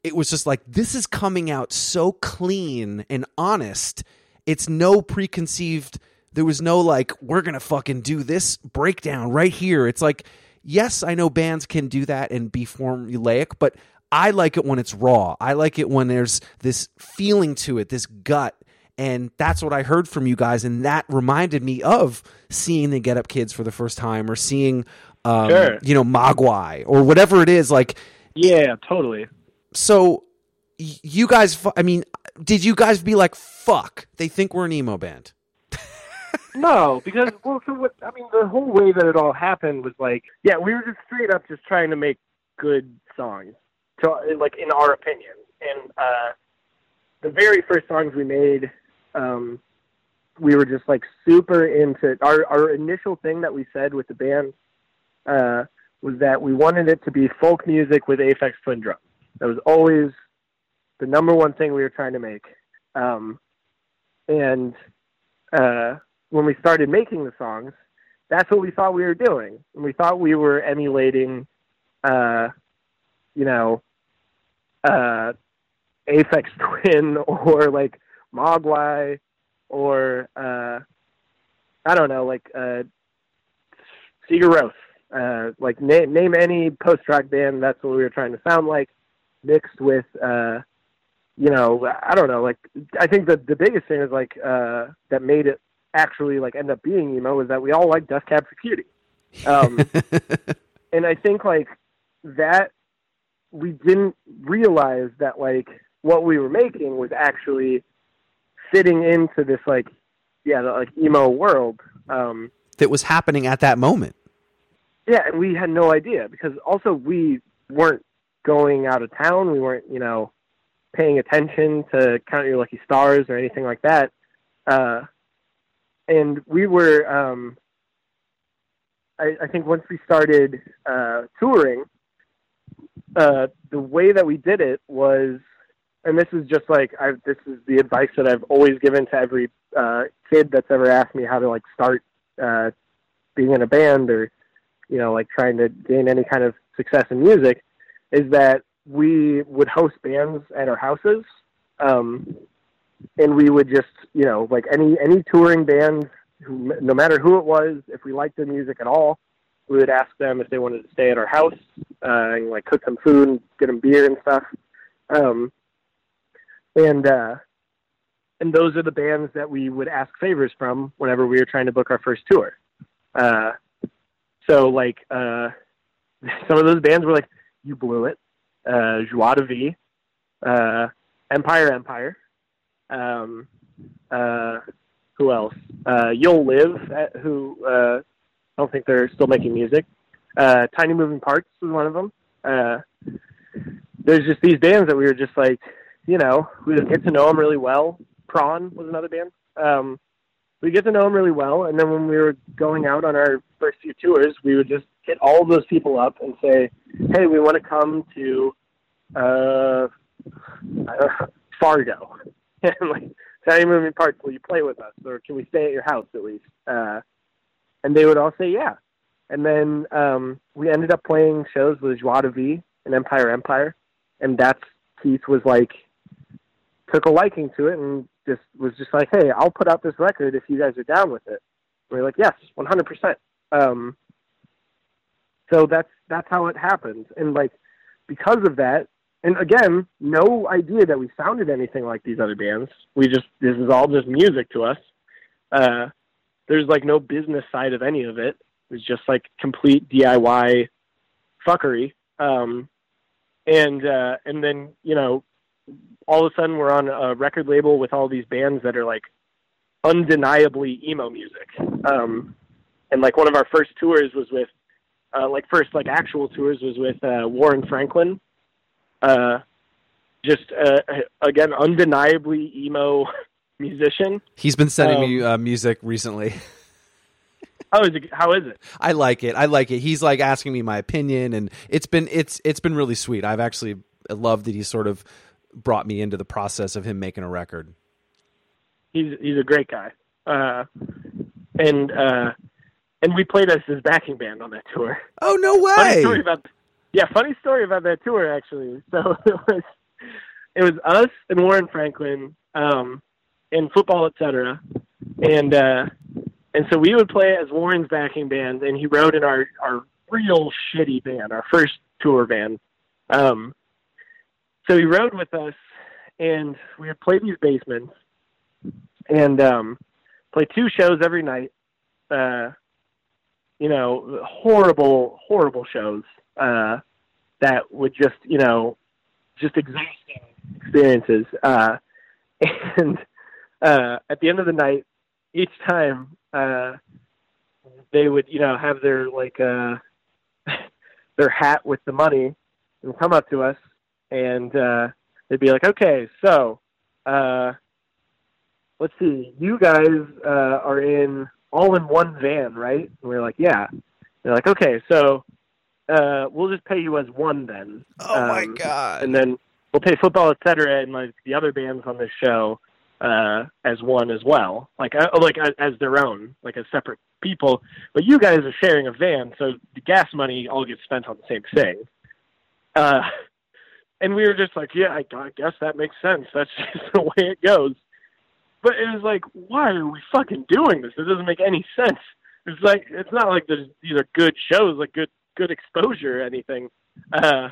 it was just like this is coming out so clean and honest it's no preconceived there was no like we're gonna fucking do this breakdown right here it's like yes i know bands can do that and be formulaic but i like it when it's raw i like it when there's this feeling to it this gut and that's what i heard from you guys and that reminded me of seeing the get up kids for the first time or seeing um, Sure. you know mogwai or whatever it is like yeah, totally. so you guys i mean did you guys be like fuck they think we're an emo band No, because well, so what? I mean, the whole way that it all happened was like, yeah, we were just straight up just trying to make good songs, to like in our opinion. And uh, the very first songs we made, um, we were just like super into our our initial thing that we said with the band uh, was that we wanted it to be folk music with Aphex Twin drums. That was always the number one thing we were trying to make. Um, and uh, when we started making the songs, that's what we thought we were doing. And we thought we were emulating, uh, you know, uh, Aphex Twin or like Mogwai or uh, I don't know, like uh, Sigur Rós. Uh, like name name any post rock band. That's what we were trying to sound like, mixed with. Uh, you know, I don't know. Like, I think the the biggest thing is like uh, that made it actually like end up being emo is that we all like Death Cab for Cutie, um, and I think like that we didn't realize that like what we were making was actually fitting into this like yeah the, like emo world. Um, that was happening at that moment yeah, and we had no idea because also we weren't going out of town. We weren't, you know, paying attention to Count Your Lucky Stars or anything like that. Uh, and we were, um, I, I think once we started uh, touring, uh, the way that we did it was, and this is just like I, this is the advice that I've always given to every uh, kid that's ever asked me how to like start uh, being in a band or you know, like trying to gain any kind of success in music, is that we would host bands at our houses, um, and we would just, you know, like any any touring band, who, no matter who it was, if we liked the music at all, we would ask them if they wanted to stay at our house uh, and like cook some food and get them beer and stuff. Um, and uh, and those are the bands that we would ask favors from whenever we were trying to book our first tour. Uh, so like uh, some of those bands were like, "You blew it," uh, Joie de uh, Empire Empire. Um, uh, who else? Uh, You'll Live, uh, who uh, I don't think they're still making music. Uh, Tiny Moving Parts was one of them. Uh, there's just these bands that we were just like, you know, we get to know them really well. Prawn was another band. Um, we get to know them really well, and then when we were going out on our first few tours, we would just hit all those people up and say, "Hey, we want to come to uh, uh, Fargo, and like Tiny Moving Parts. Will you play with us, or can we stay at your house at least?" Uh, and they would all say, "Yeah." And then um, we ended up playing shows with Joie De Vivre and Empire Empire, and that's Keith was like took a liking to it and just was just like, hey, I'll put out this record if you guys are down with it. And we are like, yes, one hundred percent. Um, so that's that's how it happens. and like because of that, and again, no idea that we sounded anything like these other bands. We just this is all just music to us. Uh, there's like no business side of any of it. It was just like complete DIY fuckery. Um, and uh, and then you know, all of a sudden we're on a record label with all these bands that are like undeniably emo music. Um, and like one of our first tours was with, uh, like first like actual tours was with uh, Warren Franklin. Uh, just uh, again, undeniably emo musician. He's been sending Um, me uh, music recently. How is it? How is it? I like it. I like it. He's like asking me my opinion, and it's been it's it's been really sweet. I've actually loved that he sort of brought me into the process of him making a record. He's he's a great guy. Uh, and uh, and we played as his backing band on that tour. Oh no Funny way! story about yeah, funny story about that tour actually. So it was it was us and Warren Franklin, um, and football, etc. And uh, and so we would play as Warren's backing band, and he rode in our our real shitty band, our first tour band. Um, so he rode with us, and we would play these basements, and um, play two shows every night. Uh, you know, horrible, horrible shows uh, that would just, you know, just exhausting experiences. Uh, and uh, at the end of the night, each time uh, they would, you know, have their like uh, their hat with the money and come up to us, and uh, they'd be like, "Okay, so uh, let's see, you guys uh, are in all in one van, right?" And we are like, "Yeah." They're like, "Okay, so uh, we'll just pay you as one then." oh my Um, god! and then we'll pay football, et cetera, and like the other bands on this show uh, as one as well, like uh, like as, as their own, like as separate people. But you guys are sharing a van, so the gas money all gets spent on the same thing. Uh, and we were just like, yeah, I, I guess that makes sense. That's just the way it goes. But it was like, why are we fucking doing this? It doesn't make any sense. It's like it's not like there's, these are good shows, like good good exposure or anything. Uh,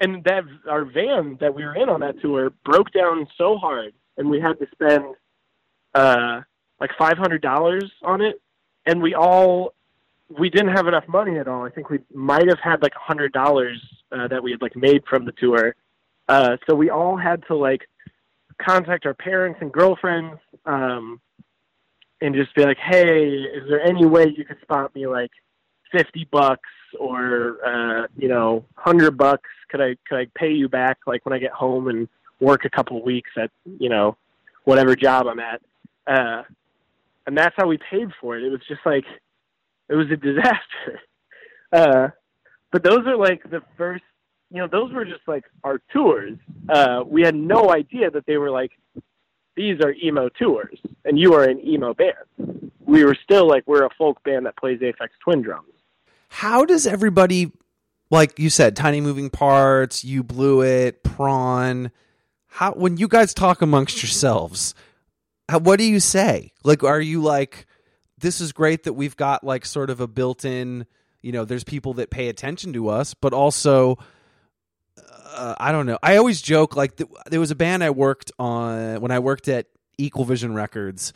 and that our van that we were in on that tour broke down so hard, and we had to spend uh, like five hundred dollars on it, and we all we didn't have enough money at all. I think we might have had like a hundred dollars uh, that we had like made from the tour, uh, so we all had to like contact our parents and girlfriends um, and just be like, "Hey, is there any way you could spot me like fifty bucks or uh, you know hundred bucks? Could I could I pay you back like when I get home and work a couple of weeks at you know whatever job I'm at?" Uh, and that's how we paid for it. It was just like it was a disaster. Uh, but those are like the first, you know, those were just like our tours. Uh, we had no idea that they were like, these are emo tours, and you are an emo band. We were still like, we're a folk band that plays Aphex Twin drums. How does everybody, like you said, tiny moving parts? You blew it, prawn. How when you guys talk amongst yourselves, how, what do you say? Like, are you like, this is great that we've got like sort of a built-in, you know, there's people that pay attention to us, but also. Uh, I don't know. I always joke like th- there was a band I worked on when I worked at Equal Vision Records.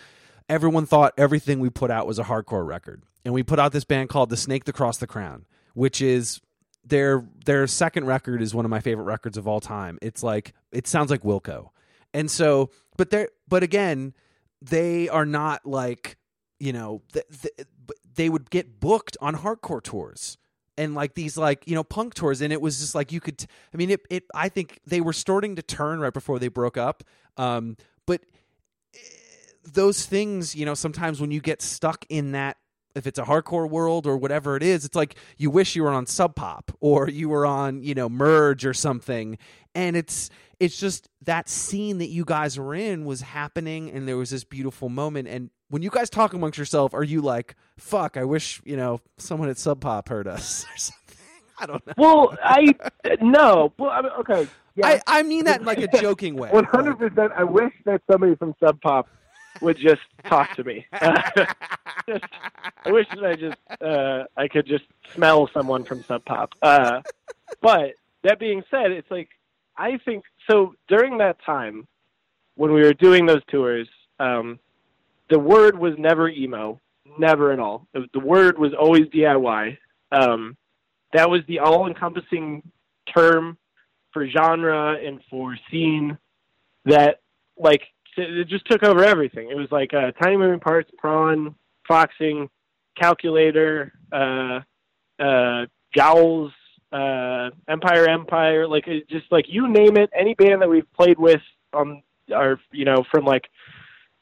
Everyone thought everything we put out was a hardcore record, and we put out this band called The Snake the Cross the Crown, which is their their second record is one of my favorite records of all time. It's like it sounds like Wilco, and so but they but again they are not like you know th- th- they would get booked on hardcore tours and like these like you know punk tours and it was just like you could i mean it, it i think they were starting to turn right before they broke up um but eh, those things you know sometimes when you get stuck in that if it's a hardcore world or whatever it is it's like you wish you were on sub pop or you were on you know merge or something and it's it's just that scene that you guys were in was happening and there was this beautiful moment and when you guys talk amongst yourself are you like fuck i wish you know someone at sub pop heard us or something I don't know. Well, I no. Well, I mean, okay. Yeah, I, I mean that in like a joking way. one hundred percent. I wish that somebody from Sub Pop would just talk to me. Just- I wish that I just uh, I could just smell someone from Sub Pop. Uh, but that being said, it's like I think so. During that time, when we were doing those tours, um, the word was never emo, never at all. The word was always DIY. Um, that was the all-encompassing term for genre and for scene that like it just took over everything. It was like uh, tiny moving parts, prawn, foxing, calculator, uh, uh, jowls, uh, Empire Empire, like it just like you name it, any band that we've played with on our you know from like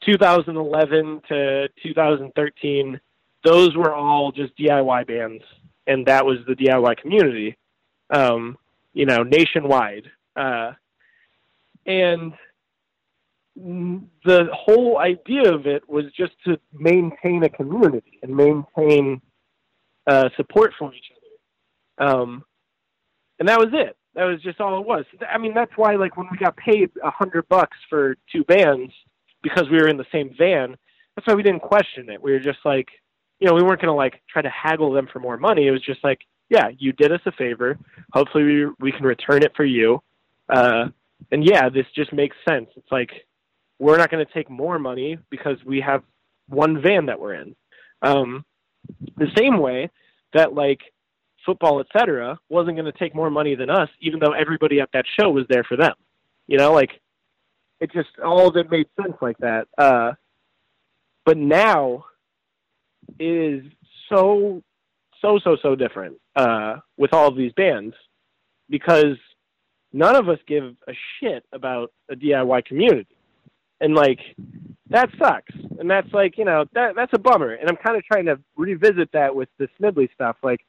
2011 to 2013, those were all just DIY bands, and that was the DIY community, um, you know, nationwide, uh, and the whole idea of it was just to maintain a community and maintain uh, support for each other. Um, and that was it. That was just all it was. I mean, that's why, like, when we got paid a hundred bucks for two bands because we were in the same van, that's why we didn't question it. We were just like, you know, we weren't going to like try to haggle them for more money. It was just like, yeah, you did us a favor. Hopefully, we we can return it for you. Uh, and yeah, this just makes sense. It's like we're not going to take more money because we have one van that we're in. Um, the same way that like football, etc., wasn't going to take more money than us, even though everybody at that show was there for them. You know, like it just all of it made sense like that. Uh, but now it is so so so so different uh, with all of these bands because none of us give a shit about a DIY community, and like that sucks, and that's like you know that that's a bummer, and I'm kind of trying to revisit that with the Smidley stuff, like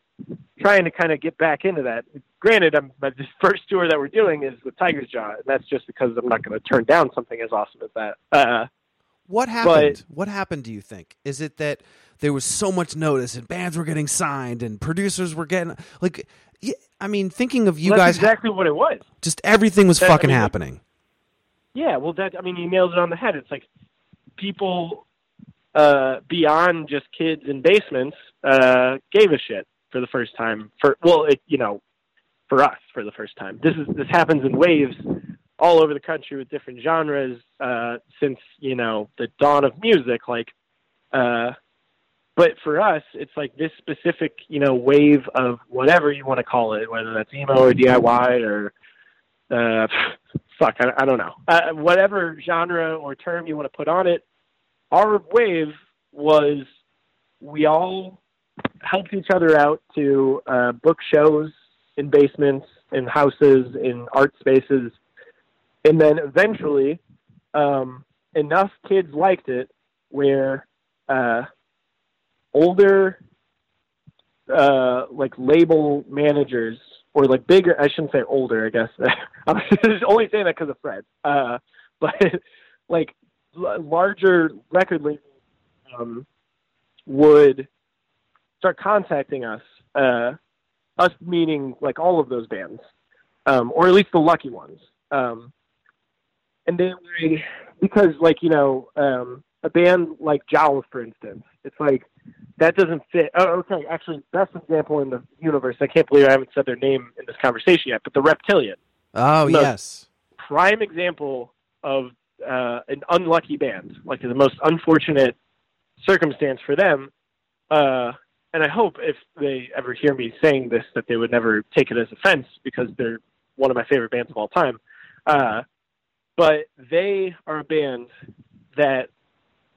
trying to kind of get back into that. Granted, I'm but this first tour that we're doing is with Tigers Jaw, and that's just because I'm not going to turn down something as awesome as that. Uh, What happened? what happened? Do you think? Is it that there was so much notice and bands were getting signed and producers were getting like? I mean, thinking of you that's guys, exactly what it was. just everything was That- I fucking mean, happening. Yeah, well, that I mean, he nailed it on the head. It's like people uh, beyond just kids in basements uh, gave a shit for the first time. For well, it, you know, for us for the first time. This is this happens in waves all over the country with different genres uh, since you know the dawn of music. Like, uh, but for us, it's like this specific you know wave of whatever you want to call it, whether that's emo or DIY or uh, fuck, I, I don't know. Uh, whatever genre or term you want to put on it, our wave was we all helped each other out to uh, book shows in basements, in houses, in art spaces, and then eventually um, enough kids liked it where uh, older uh, like label managers or like bigger I shouldn't say older I guess. I'm only saying that because of Fred. Uh, but like l- larger record labels um, would start contacting us uh, us meaning like all of those bands um, or at least the lucky ones um, and they would because like you know um, a band like Jowls for instance it's like that doesn't fit. Oh, okay. Actually, best example in the universe. I can't believe I haven't said their name in this conversation yet. But the Reptilian, Oh No. yes, prime example of uh, an unlucky band, like the most unfortunate circumstance for them. Uh, and I hope if they ever hear me saying this, that they would never take it as offense because they're one of my favorite bands of all time. Uh, but they are a band that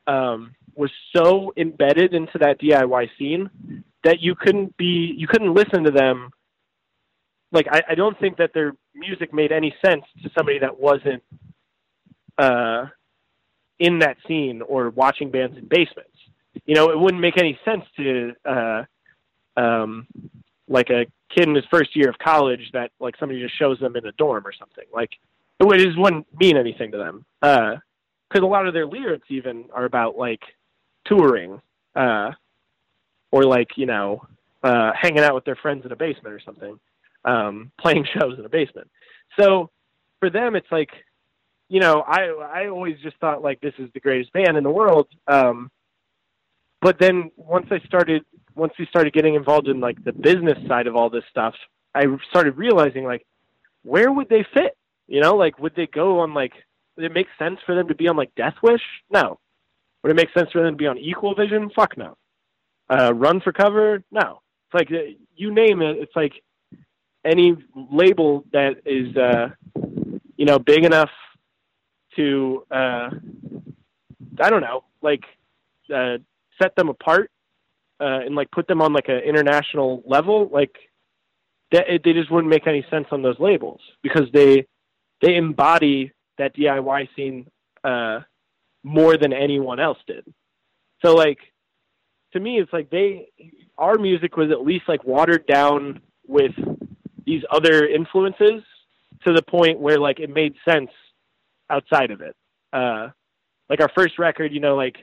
um, was so embedded into that DIY scene that you couldn't be you couldn't listen to them. Like I, I don't think that their music made any sense to somebody that wasn't uh, in that scene or watching bands in basements. You know, it wouldn't make any sense to uh, um, like a kid in his first year of college that like somebody just shows them in a dorm or something. Like it just wouldn't mean anything to them. Because a lot of their lyrics even are about like touring, uh, or like you know, uh, hanging out with their friends in a basement or something, um, playing shows in a basement. So for them, it's like, you know, I I always just thought like this is the greatest band in the world. Um, but then once I started, once we started getting involved in like the business side of all this stuff, I started realizing like, where would they fit? You know, like would they go on like? Would it make sense for them to be on like Deathwish? No. Would it make sense for them to be on Equal Vision? Fuck no. Uh, Run for Cover? No. It's like uh, you name it. It's like any label that is, uh, you know, big enough to, uh, I don't know, like uh, set them apart uh, and like put them on like an international level. Like that, it, they just wouldn't make any sense on those labels because they they embody that DIY scene uh, more than anyone else did. So like to me, it's like they our music was at least like watered down with these other influences to the point where like it made sense outside of it. Uh, like our first record, you know, like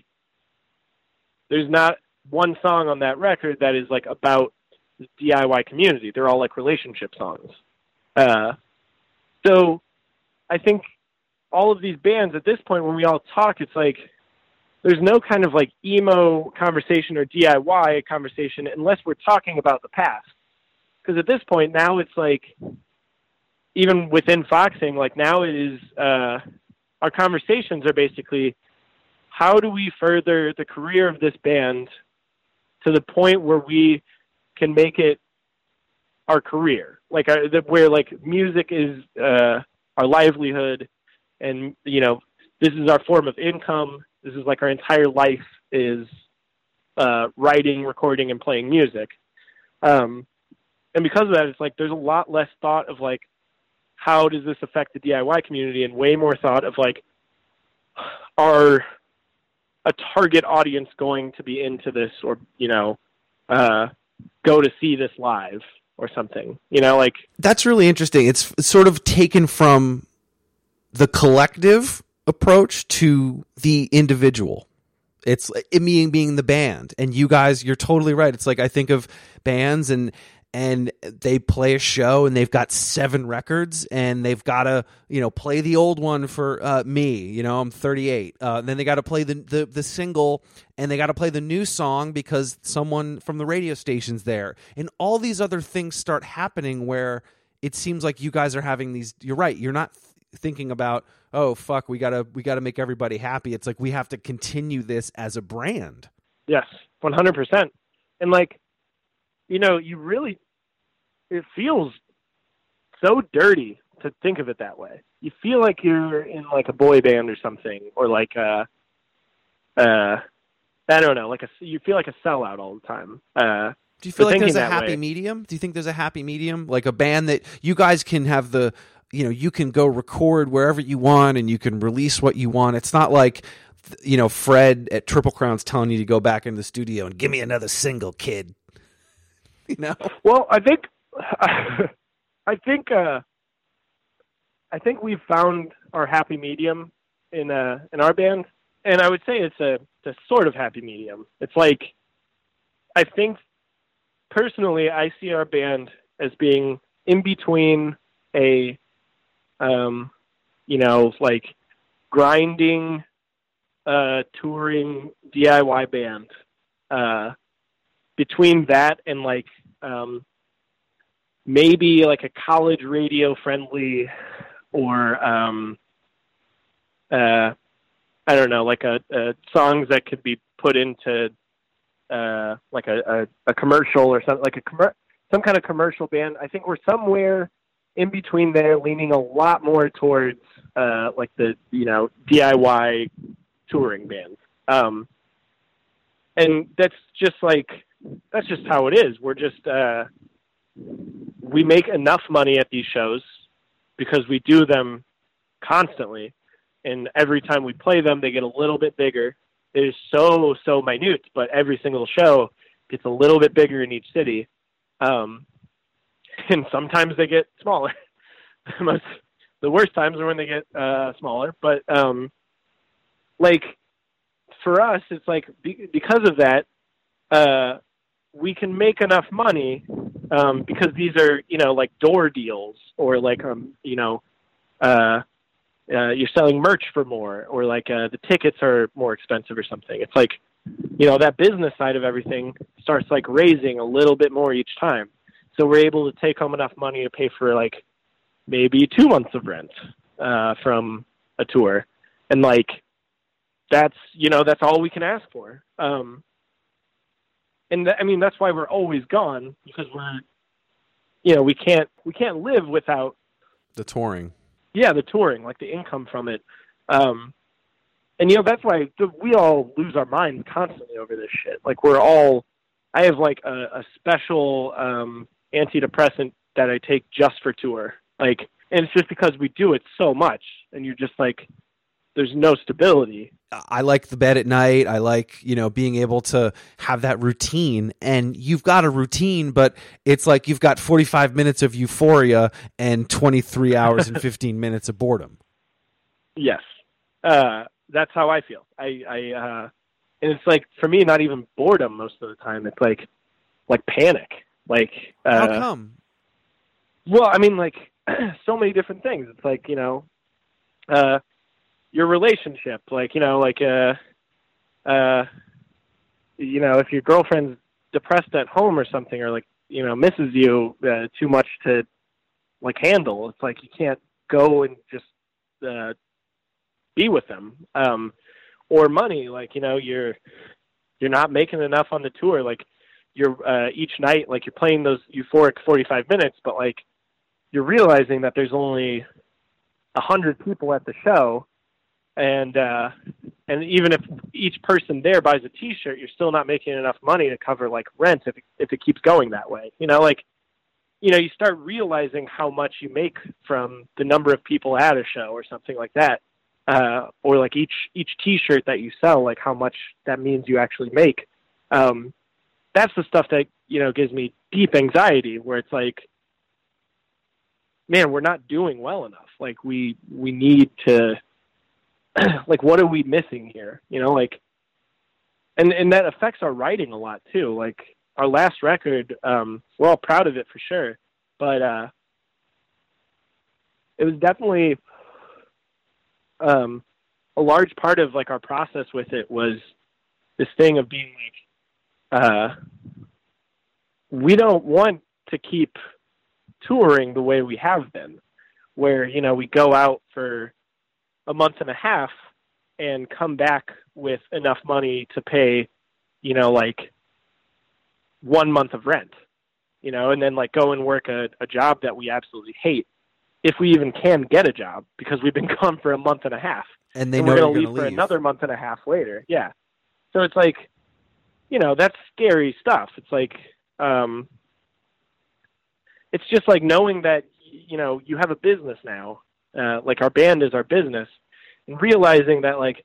there's not one song on that record that is like about the DIY community. They're all like relationship songs. Uh, so I think all of these bands at this point, when we all talk, it's like there's no kind of like emo conversation or DIY conversation unless we're talking about the past. Because at this point now it's like even within Foxing, like now it is uh, our conversations are basically how do we further the career of this band to the point where we can make it our career, like our, the, where like music is uh, our livelihood, and you know this is our form of income. This is like our entire life is uh, writing, recording, and playing music. Um, and because of that, it's like there's a lot less thought of like how does this affect the DIY community, and way more thought of like are a target audience going to be into this, or you know, uh, go to see this live or something. You know, like That's really interesting. It's sort of taken from the collective approach to the individual. It's it being being the band, and you guys, you're totally right. It's like I think of bands and and they play a show and they've got seven records and they've got to you know play the old one for uh, me you know i'm 38 uh, then they got to play the, the the single and they got to play the new song because someone from the radio station's there. And all these other things start happening where it seems like you guys are having these you're right you're not th- thinking about oh fuck we gotta we gotta make everybody happy. It's like we have to continue this as a brand. Yes, one hundred percent. And like, you know, you really it feels so dirty to think of it that way. You feel like you're in like a boy band or something, or like a, uh, I don't know, like a you feel like a sellout all the time. Uh, Do you feel like there's a happy way. medium? Do you think there's a happy medium? Like a band that you guys can have the, you know, you can go record wherever you want and you can release what you want. It's not like, you know, Fred at Triple Crown's telling you to go back in the studio and give me another single, kid. You know? Well, I think I think uh, I think we've found our happy medium in uh, in our band, and I would say it's a, it's a sort of happy medium. It's like I think personally, I see our band as being in between a um, you know like grinding uh, touring DIY band. Uh, between that and like um, maybe like a college radio friendly or um, uh, I don't know, like a, a songs that could be put into uh, like a, a, a commercial or something like a commer- some kind of commercial band. I think we're somewhere in between there, leaning a lot more towards uh, like the you know DIY touring bands. Um, and that's just like that's just how it is. We're just uh, we make enough money at these shows because we do them constantly, and every time we play them, they get a little bit bigger. It is so so minute, but every single show gets a little bit bigger in each city, um, and sometimes they get smaller. The worst times are when they get uh, smaller, but um, like for us, it's like be, because of that, uh, we can make enough money um, because these are you know like door deals or like um you know uh, uh, you're selling merch for more or like uh, the tickets are more expensive or something. It's like you know that business side of everything starts like raising a little bit more each time. So we're able to take home enough money to pay for like maybe two months of rent uh, from a tour, and like that's you know that's all we can ask for. Um, and th- I mean that's why we're always gone because we're you know we can't we can't live without The touring. yeah the touring like the income from it. Um, and you know that's why we all lose our minds constantly over this shit. Like we're all I have like a, a special um, antidepressant that I take just for tour. Like and it's just because we do it so much and you're just like there's no stability I like the bed at night. I like, you know, being able to have that routine. And you've got a routine, but it's like you've got 45 minutes of euphoria and 23 hours and 15 minutes of boredom. Yes, uh, that's how I feel. I, I, uh, and it's like for me, not even boredom most of the time. It's like, like panic. Like, How uh, come? well, I mean, like so many different things. It's like you know, uh, your relationship. Like you know, like uh, uh, you know, if your girlfriend's depressed at home or something, or like you know, misses you uh, too much to like handle. It's like you can't go and just uh, be with them. Um, or money, like you know, you're you're not making enough on the tour. Like you're uh, each night, like you're playing those euphoric 45 minutes, but like you're realizing that there's only a hundred people at the show, and uh, and even if each person there buys a T-shirt, you're still not making enough money to cover like rent if it, if it keeps going that way. You know, like you know, you start realizing how much you make from the number of people at a show or something like that, uh, or like each each T-shirt that you sell, like how much that means you actually make. Um, that's the stuff that you know gives me deep anxiety, where it's like man, we're not doing well enough. Like we we need to like what are we missing here? You know, like and and that affects our writing a lot too. Like our last record, um, we're all proud of it for sure. But uh it was definitely um a large part of like our process with it was this thing of being like uh we don't want to keep touring the way we have been, where you know we go out for a month and a half and come back with enough money to pay, you know, like one month of rent, you know, and then like go and work a, a job that we absolutely hate, if we even can get a job because we've been gone for a month and a half, And they and we're going to going leave for another month and a half later. Yeah, so it's like, you know, that's scary stuff. It's like, um, it's just like knowing that you know you have a business now uh, like our band is our business and realizing that like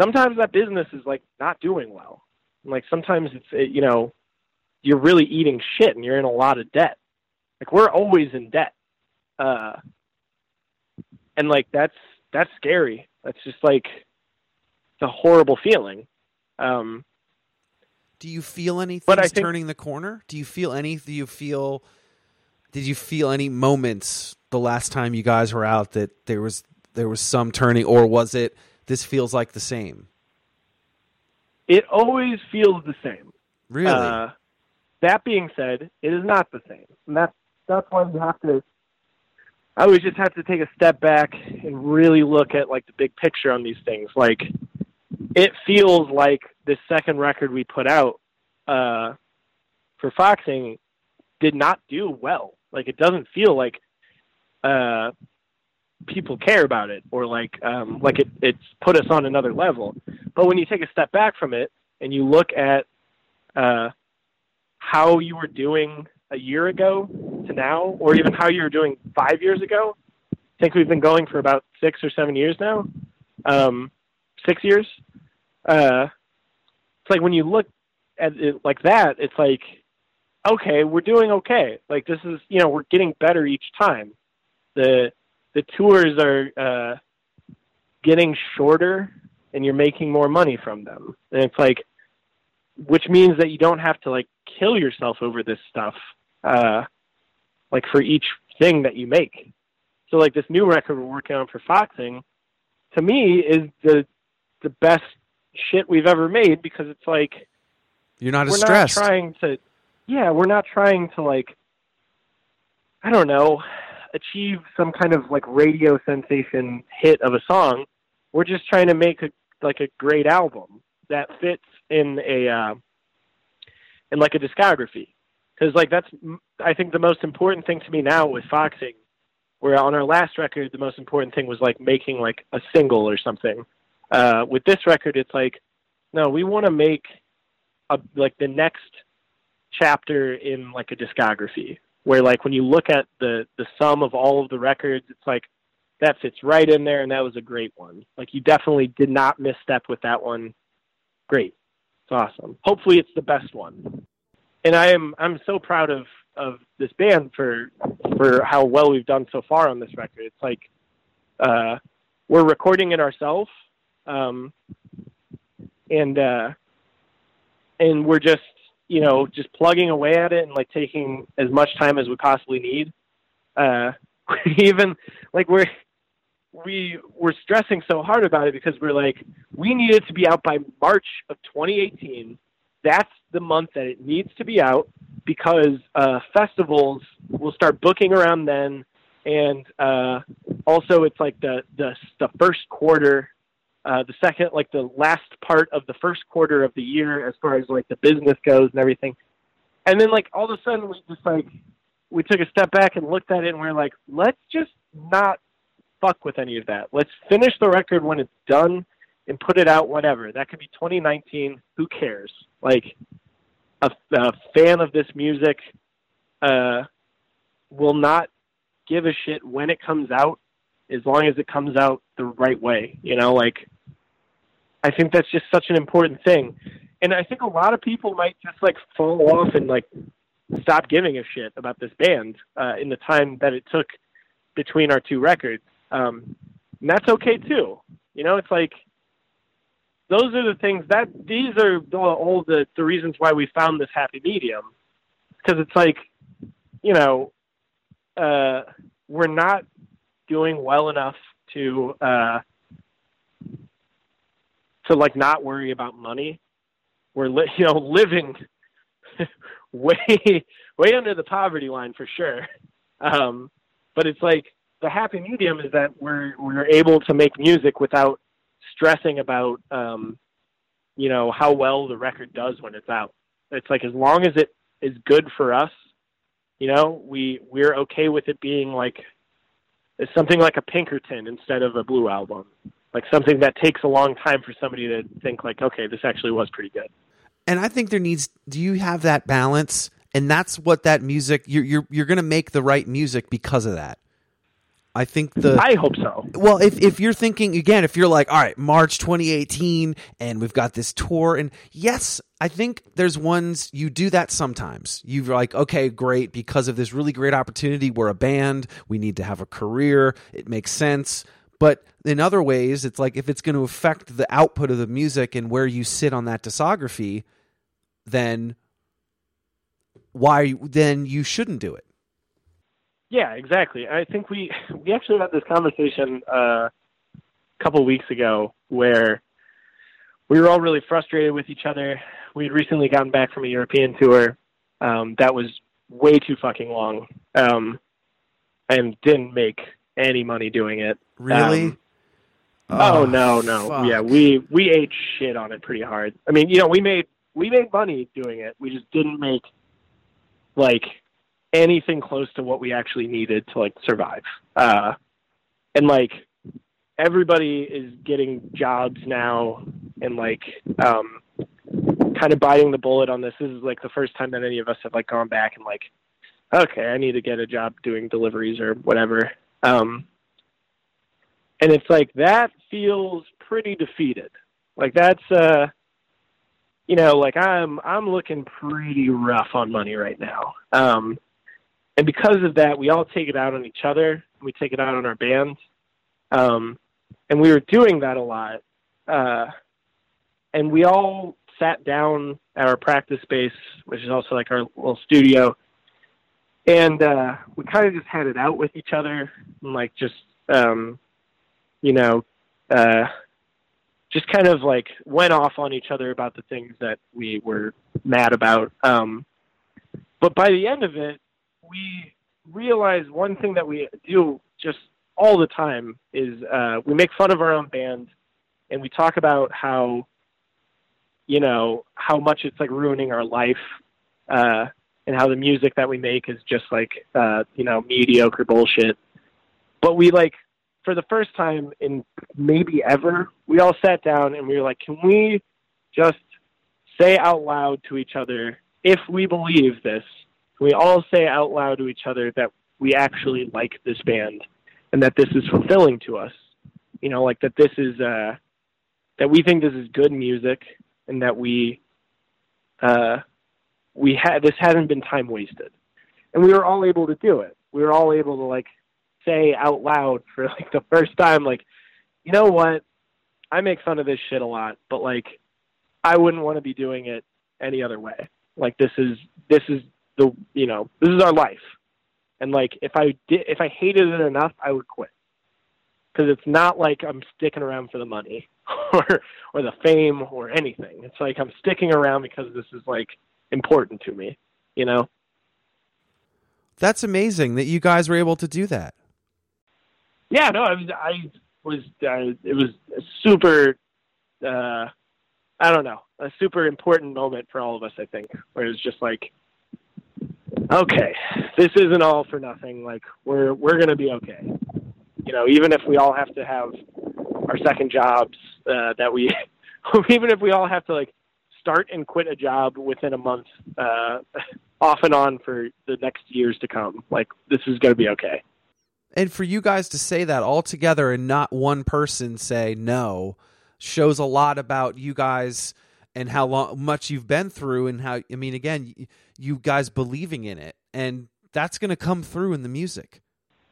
sometimes that business is like not doing well and, like sometimes it's it, you know you're really eating shit and you're in a lot of debt like we're always in debt uh and like that's that's scary that's just like it's a horrible feeling um Do you feel anything But I think- turning the corner? Do you feel any? Do you feel? Did you feel any moments the last time you guys were out that there was there was some turning, or was it this feels like the same? it always feels the same Really? Uh, that being said, it is not the same, and that's that's why we have to. I always just have to take a step back and really look at like the big picture on these things. Like, it feels like the second record we put out uh, for Foxing did not do well. Like, it doesn't feel like uh, people care about it or like um, like it, it's put us on another level. But when you take a step back from it and you look at uh, how you were doing a year ago to now, or even how you were doing five years ago. I think we've been going for about six or seven years now. Um, six years. Uh, it's like when you look at it like that, it's like, okay, we're doing okay. Like this is, you know, we're getting better each time. The the tours are uh, getting shorter, and you're making more money from them. And it's like which means that you don't have to like kill yourself over this stuff, uh, like for each thing that you make. So like this new record we're working on for Foxing, to me is the the best shit we've ever made because it's like You're not as we're stressed. not trying to yeah we're not trying to like i don't know achieve some kind of like radio sensation hit of a song. We're just trying to make a like a great album that fits in a uh in like a discography. Because like that's I think the most important thing to me now with foxing where on our last record the most important thing was like making like a single or something. Uh with this record it's like no we want to make a, like the next chapter in like a discography where like when you look at the the sum of all of the records it's like that fits right in there and that was a great one. Like you definitely did not misstep with that one. Great. It's awesome. Hopefully it's the best one. And i am i'm so proud of of this band for for how well we've done so far on this record. It's like uh we're recording it ourselves um and uh and we're just you know just plugging away at it and like taking as much time as we possibly need. Uh even like we're we we're stressing so hard about it because we're like we need it to be out by March of 2018 that's the month that it needs to be out because uh festivals will start booking around then. And uh also it's like the the the first quarter uh, the second, like the last part of the first quarter of the year, as far as like the business goes and everything. And then, like all of a sudden, we just like we took a step back and looked at it, and we are like, let's just not fuck with any of that. Let's finish the record when it's done and put it out whenever. That could be 2019. Who cares? Like a, a fan of this music uh, will not give a shit when it comes out as long as it comes out the right way. You know, like I think that's just such an important thing. And I think a lot of people might just like fall off and like stop giving a shit about this band uh, in the time that it took between our two records. Um, and that's okay too. You know, it's like those are the things that these are all the the reasons why we found this happy medium because it's like you know uh, we're not doing well enough to uh to like not worry about money. We're li- you know living way way under the poverty line for sure. Um but it's like the happy medium is that we're we're able to make music without stressing about um you know how well the record does when it's out. It's like as long as it is good for us you know we we're okay with it being like something like a Pinkerton instead of a Blue album, like something that takes a long time for somebody to think like, okay, this actually was pretty good. and I think there needs. Do you have that balance? And that's what that music. You're you're you're going to make the right music because of that. I think the I hope so. well, if if you're thinking again, if you're like, all right, March 2018, and we've got this tour, and yes, I think there's ones you do that sometimes. You're like, okay, great, because of this really great opportunity, we're a band, we need to have a career, it makes sense. But in other ways, it's like if it's going to affect the output of the music and where you sit on that discography, then why then you shouldn't do it. Yeah, exactly. I think we we actually had this conversation uh, a couple weeks ago where we were all really frustrated with each other. We had recently gotten back from a European tour um, that was way too fucking long um, and didn't make any money doing it. Really? Um, Oh, no, no. fuck. Yeah, we we ate shit on it pretty hard. I mean, you know, we made we made money doing it. We just didn't make like anything close to what we actually needed to like survive. Uh and like everybody is getting jobs now and like um kind of biting the bullet on this. This is like the first time that any of us have like gone back and like okay, I need to get a job doing deliveries or whatever. Um and it's like that feels pretty defeated. Like that's uh you know, like I'm I'm looking pretty rough on money right now. Um and because of that we all take it out on each other, we take it out on our bands. Um and we were doing that a lot. Uh and we all sat down at our practice space, which is also like our little studio, and uh, we kind of just had it out with each other, and like just um, you know, uh, just kind of like went off on each other about the things that we were mad about. Um, but by the end of it, we realized one thing that we do just all the time is uh, we make fun of our own band and we talk about how you know how much it's like ruining our life uh, and how the music that we make is just like uh, you know mediocre bullshit. But we like for the first time in maybe ever, we all sat down and we were like, can we just say out loud to each other if we believe this? Can we all say out loud to each other that we actually like this band and that this is fulfilling to us? You know, like that this is uh, that we think this is good music and that we uh, we had this hasn't been time wasted, and we were all able to do it. We were all able to like say out loud for like the first time, like, you know what? I make fun of this shit a lot, but like, I wouldn't want to be doing it any other way. Like, this is this is the you know this is our life, and like, if I did if I hated it enough, I would quit. Because it's not like I'm sticking around for the money or or the fame or anything. It's like I'm sticking around because this is like important to me, you know. That's amazing that you guys were able to do that. Yeah, no, I was, I was, uh, it was a super, uh, I don't know, a super important moment for all of us. I think where it was just like, okay, this isn't all for nothing. Like we're we're gonna be okay. You know, even if we all have to have our second jobs, uh, that we, even if we all have to like start and quit a job within a month, uh, off and on for the next years to come. Like this is gonna be okay and for you guys to say that all together and not one person say no shows a lot about you guys and how long much you've been through and how I mean again you guys believing in it and that's going to come through in the music.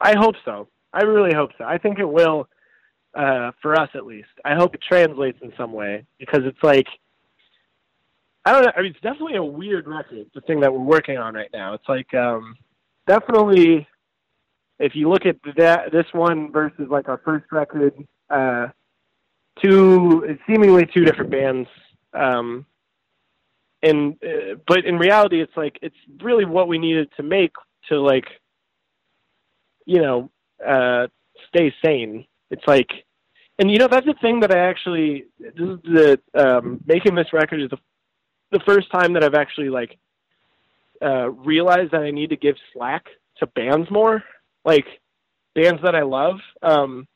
I hope so. I really hope so. I think it will uh, for us at least. I hope it translates in some way because it's like I don't know. I mean, it's definitely a weird record. The thing that we're working on right now. It's like um, definitely if you look at that this one versus like our first record, uh, two seemingly two different bands. Um, and uh, but in reality, it's like it's really what we needed to make to like, you know, uh, stay sane. It's like, and you know that's the thing that I actually this is the um, making this record is the the first time that I've actually like uh, realized that I need to give slack to bands more like bands that I love. Um,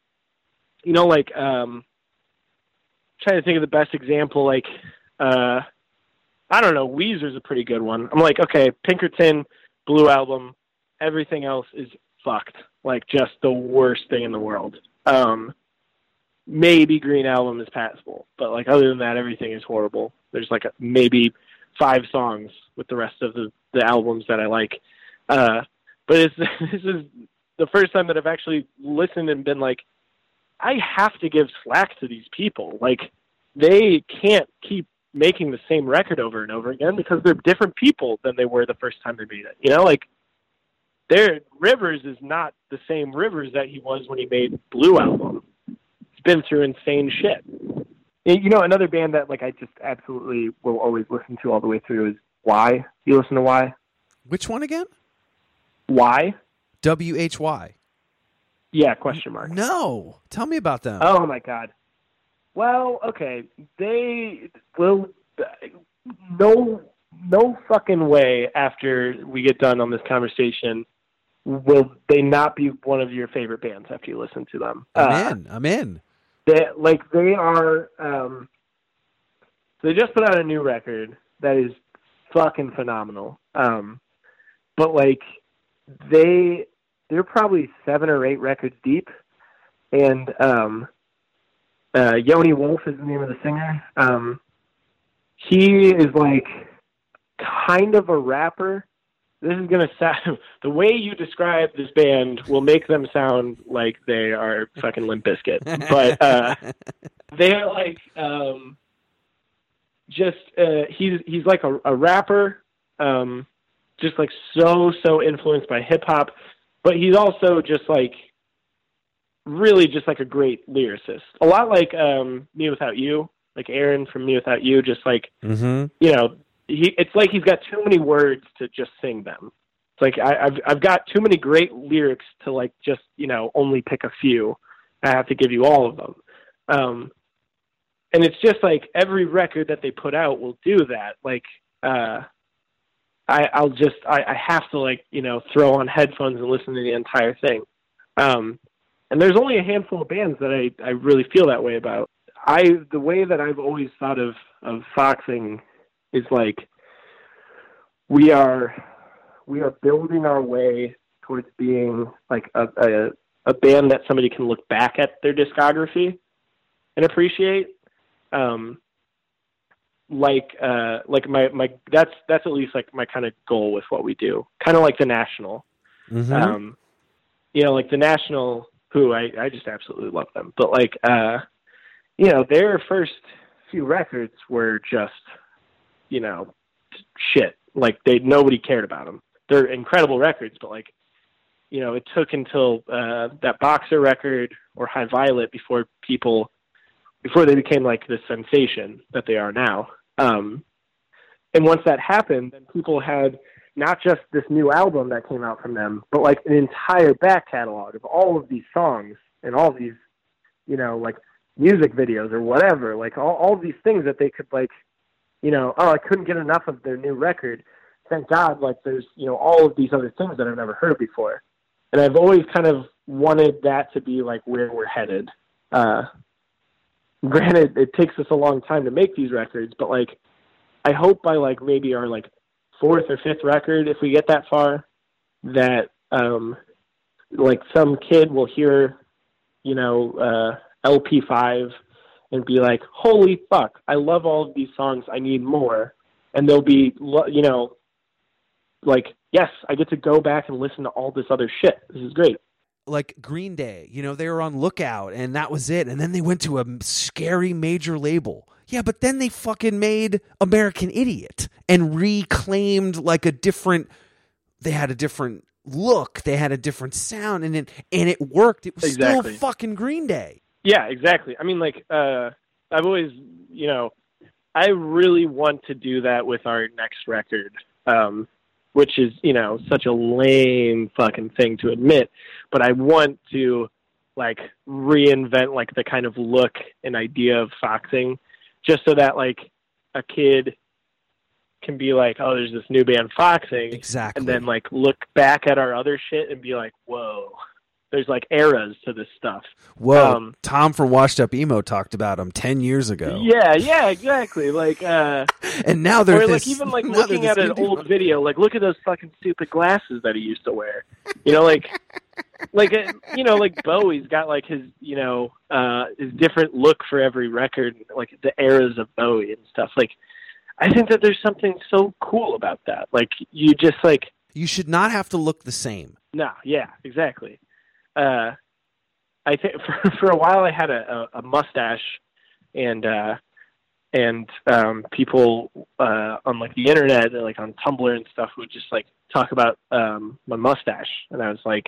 you know, like um, trying to think of the best example. Like uh, I don't know, Weezer's a pretty good one. I'm like, okay, Pinkerton, Blue Album, everything else is fucked. Like just the worst thing in the world. Um, maybe Green Album is passable, but like other than that, everything is horrible. There's like a, maybe five songs with the rest of the the albums that I like. Uh, but it's this is the first time that I've actually listened and been like, I have to give slack to these people. Like, they can't keep making the same record over and over again because they're different people than they were the first time they made it. You know, like their Rivers is not the same Rivers that he was when he made Blue album. He's been through insane shit. You know, another band that like I just absolutely will always listen to all the way through is Why. You listen to Why? Which one again? Why? W H Y. Yeah, question mark. No, tell me about them. Oh my god. Well, okay, they will. No, no fucking way. After we get done on this conversation, will they not be one of your favorite bands after you listen to them? I'm uh, in. I'm in. They like they are. Um, they just put out a new record that is fucking phenomenal. Um, but like they they're probably seven or eight records deep, and um, uh, Yoni Wolf is the name of the singer. Um, he is like kind of a rapper. This is gonna sound the way you describe this band will make them sound like they are fucking Limp Bizkit, but uh, they're like um, just uh, he's he's like a, a rapper, um, just like so so influenced by hip hop, but he's also just like really just like a great lyricist. A lot like um, mewithoutYou, like Aaron from mewithoutYou, just like Mm-hmm. you know, he it's like he's got too many words to just sing them. It's like I, I've I've got too many great lyrics to like just you know only pick a few. I have to give you all of them. Um, and it's just like every record that they put out will do that. Like uh, I I'll just I, I have to like you know throw on headphones and listen to the entire thing. Um, and there's only a handful of bands that I I really feel that way about. I the way that I've always thought of of foxing is like we are we are building our way towards being like a, a a band that somebody can look back at their discography and appreciate. Um, like uh, like my my that's that's at least like my kind of goal with what we do. Kind of like the National. Mm-hmm. Um, you know, like the National, who I I just absolutely love them, but like uh, you know, their first few records were just you know shit. Like they nobody cared about them. They're incredible records, but like you know, it took until uh, that Boxer record or High Violet before people before they became like the sensation that they are now. Um, and once that happened, then people had not just this new album that came out from them, but like an entire back catalog of all of these songs and all these, you know, like music videos or whatever, like all, all these things that they could like, you know, oh, I couldn't get enough of their new record. Thank God, like there's, you know, all of these other things that I've never heard before. And I've always kind of wanted that to be like where we're headed. Uh, granted it takes us a long time to make these records but like i hope by like maybe our like fourth or fifth record if we get that far that um like some kid will hear you know uh lp5 and be like holy fuck i love all of these songs i need more and they'll be you know like yes i get to go back and listen to all this other shit this is great like Green Day, you know, they were on Lookout and that was it. And then they went to a scary major label. Yeah, but then they fucking made American Idiot and reclaimed like a different they had a different look, they had a different sound and it and it worked. It was Exactly. still fucking Green Day. Yeah, exactly. I mean, like, uh, I've always, you know, I really want to do that with our next record, um, which is, you know, such a lame fucking thing to admit, but I want to, like, reinvent, like, the kind of look and idea of foxing, just so that, like, a kid can be like, oh, there's this new band foxing, Exactly. and then, like, look back at our other shit and be like, whoa, there's, like, eras to this stuff. Whoa, um, Tom from Washed Up Emo talked about them 10 years ago. Yeah, yeah, exactly. Like, uh, And now they're or this, like even like looking at an old rock- video, like look at those fucking stupid glasses that he used to wear. You know, like, like uh, you know, like Bowie's got like his, you know, uh, his different look for every record, like the eras of Bowie and stuff. Like, I think that there's something so cool about that. Like, you just like, You should not have to look the same. no, yeah, exactly. Uh, I think for for a while I had a, a, a mustache, and uh, and um, people uh, on like the internet, like on Tumblr and stuff, would just like talk about um, my mustache, and I was like,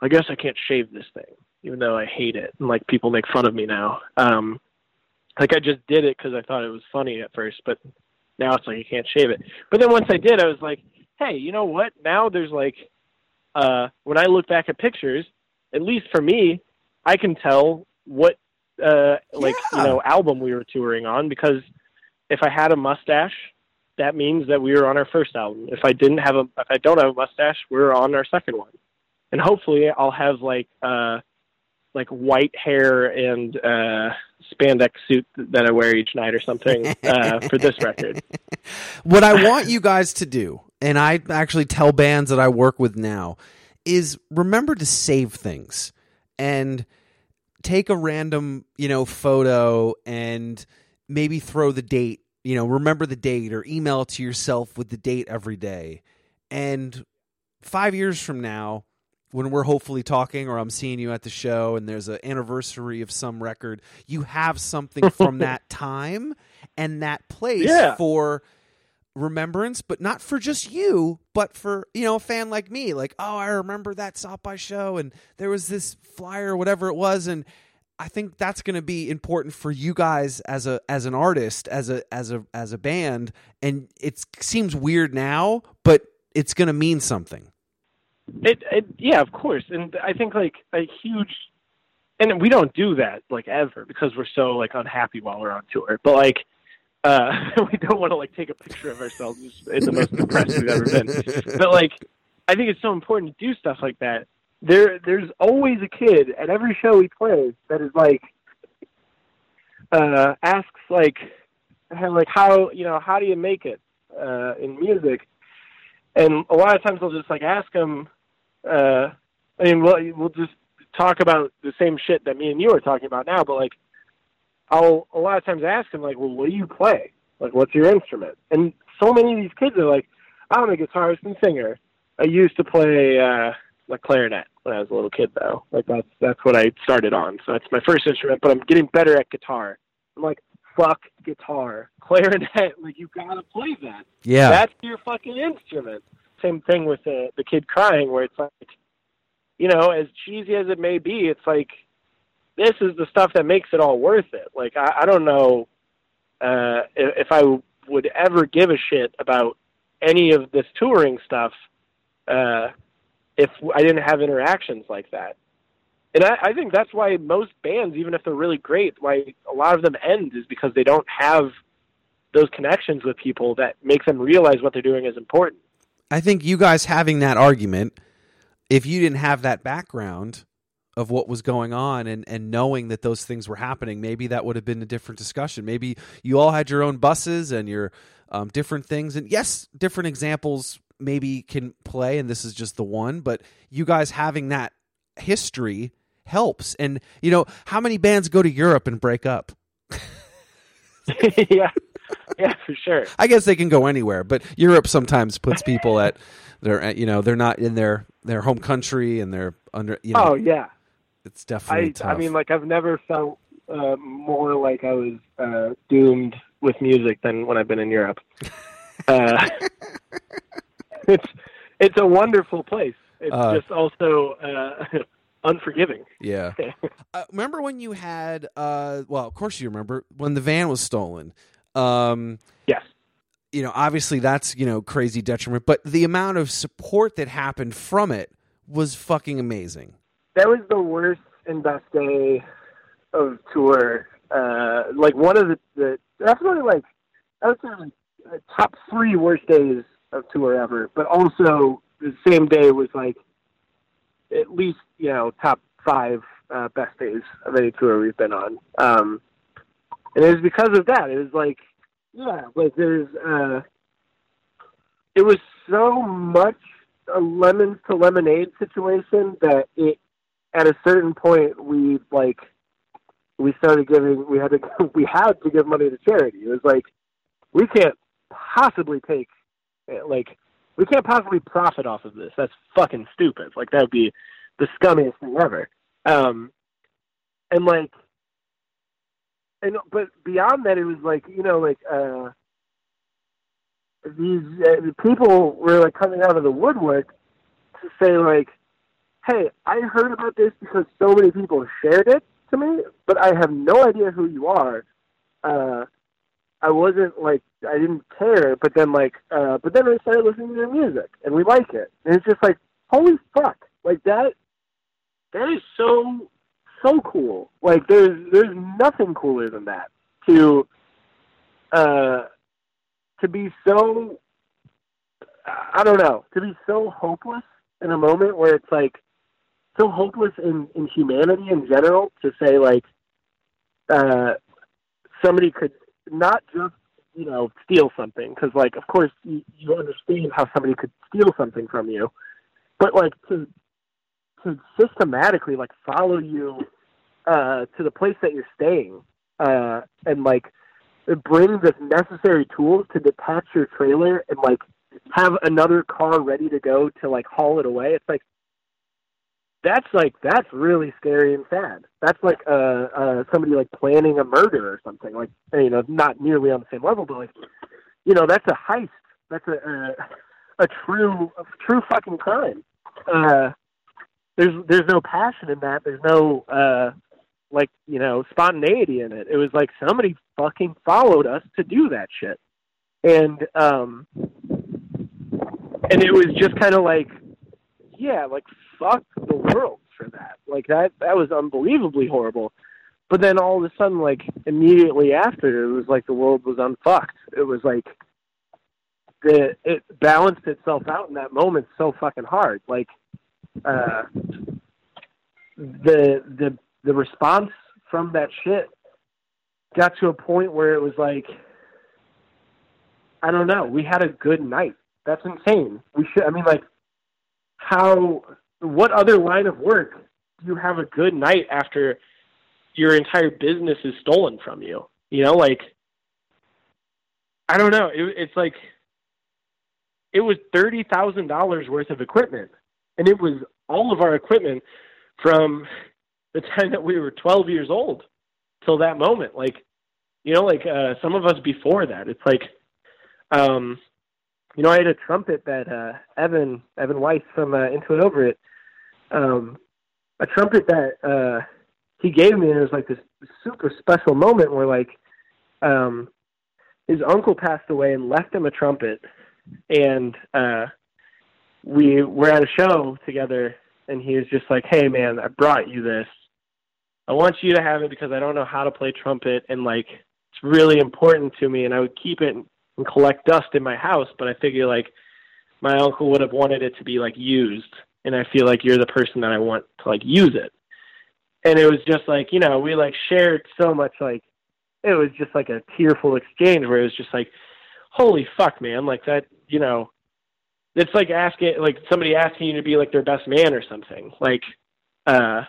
I guess I can't shave this thing, even though I hate it, and like people make fun of me now. Um, like I just did it because I thought it was funny at first, but now it's like I can't shave it. But then once I did, I was like, hey, you know what? Now there's like, uh, when I look back at pictures, at least for me, I can tell what uh like Yeah. you know album we were touring on because if I had a mustache, that means that we were on our first album. If I didn't have a if I don't have a mustache, we're on our second one. And hopefully I'll have like uh like white hair and uh spandex suit that I wear each night or something uh for this record. What I want you guys to do, and I actually tell bands that I work with now, is remember to save things and take a random, you know, photo and maybe throw the date, you know, remember the date or email it to yourself with the date every day. And 5 years from now, when we're hopefully talking or I'm seeing you at the show and there's an anniversary of some record, you have something from that time and that place Yeah. for remembrance, but not for just you, but for, you know, a fan like me. Like, oh, I remember that South by show and there was this flyer whatever it was and I think that's going to be important for you guys as a as an artist, as a as a as a band and it seems weird now, but it's going to mean something. It, it, yeah, of course, and I think like a huge, and we don't do that like ever because we're so like unhappy while we're on tour. But like, uh, we don't want to like take a picture of ourselves in the most depressed we've ever been. But like, I think it's so important to do stuff like that. There, there's always a kid at every show we play that is like, uh, asks like, like how you know how do you make it uh, in music? and a lot of times I'll just like ask them. Uh, I mean, we'll we'll just talk about the same shit that me and you are talking about now, but like, I'll a lot of times ask them like, well, what do you play? Like, what's your instrument? And so many of these kids are like, I'm a guitarist and singer. I used to play uh, like clarinet when I was a little kid, though. Like that's that's what I started on. So that's my first instrument, but I'm getting better at guitar. I'm like, fuck guitar, clarinet. Like you gotta play that Yeah. that's your fucking instrument. Same thing with the the kid crying, where it's like, you know, as cheesy as it may be, it's like this is the stuff that makes it all worth it. Like I, I don't know uh, if, if I would ever give a shit about any of this touring stuff uh, if I didn't have interactions like that. And I, I think that's why most bands, even if they're really great, why a lot of them end is because they don't have those connections with people that make them realize what they're doing is important. I think you guys having that argument, if you didn't have that background of what was going on and, and knowing that those things were happening, maybe that would have been a different discussion. Maybe you all had your own buses and your um, different things. And yes, different examples maybe can play, and this is just the one, but you guys having that history helps. And, you know, how many bands go to Europe and break up? yeah, yeah, for sure. I guess they can go anywhere, but Europe sometimes puts people at their, you know, they're not in their their home country and they're under. You know, Oh yeah, it's definitely I tough. I mean, like I've never felt uh, more like I was uh, doomed with music than when I've been in Europe. uh, it's it's a wonderful place. It's Uh, just also uh, unforgiving. yeah. uh, remember when you had? uh Well, of course you remember when the van was stolen. Um, Yes. you know, obviously that's you know crazy detriment, but the amount of support that happened from it was fucking amazing. That was the worst and best day of tour. Uh, like one of the, the definitely like I would say uh, top three worst days of tour ever. But also the same day was like at least you know top five uh, best days of any tour we've been on. Um, and it was because of that. It was like yeah, like there's uh, it was so much a lemons to lemonade situation that it at a certain point we like we started giving we had to we had to give money to charity. It was like we can't possibly take eh, like we can't possibly profit off of this. That's fucking stupid. Like that would be the scummiest thing ever. Um and like and but beyond that it was like, you know, like uh these uh, people were like coming out of the woodwork to say like hey, I heard about this because so many people shared it to me, but I have no idea who you are. Uh, I wasn't like I didn't care, but then like, uh, but then I started listening to your music and we like it, and it's just like, holy fuck, like that. That is so so cool. Like there's there's nothing cooler than that to uh to be so I don't know to be so hopeless in a moment where it's like so hopeless in, in humanity in general to say like uh, somebody could not just you know steal something because like of course you, you understand how somebody could steal something from you but like to to systematically like follow you uh, to the place that you're staying uh, and like bring the necessary tools to detach your trailer and like have another car ready to go to like haul it away. It's like that's like that's really scary and sad. That's like uh, uh somebody like planning a murder or something. Like you know, not nearly on the same level, but like you know, that's a heist. That's a a, a true a true fucking crime. Uh, there's there's no passion in that. There's no uh like you know spontaneity in it. It was like somebody fucking followed us to do that shit, and um, and it was just kind of like, yeah, like fuck the world for that. Like that that was unbelievably horrible. But then all of a sudden, like immediately after, it was like the world was unfucked. It was like the it balanced itself out in that moment so fucking hard. Like uh, the the the response from that shit got to a point where it was like I don't know, we had a good night. That's insane. We should I mean like how what other line of work do you have a good night after your entire business is stolen from you? You know, like I don't know. It, it's like it was thirty thousand dollars worth of equipment, and it was all of our equipment from the time that we were 12 years old till that moment. Like, you know, like uh, some of us before that, it's like, um, you know, I had a trumpet that uh, Evan Evan Weiss from uh, Into It Over It, um, a trumpet that uh, he gave me, and it was like this super special moment where like um, his uncle passed away and left him a trumpet, and uh, we were at a show together, and he was just like, "Hey, man, I brought you this." I want you to have it because I don't know how to play trumpet and like it's really important to me and I would keep it and collect dust in my house, but I figure like my uncle would have wanted it to be like used and I feel like you're the person that I want to like use it. And it was just like, you know, we like shared so much like it was just like a tearful exchange where it was just like holy fuck man, like that, you know, it's like asking like somebody asking you to be like their best man or something. Like uh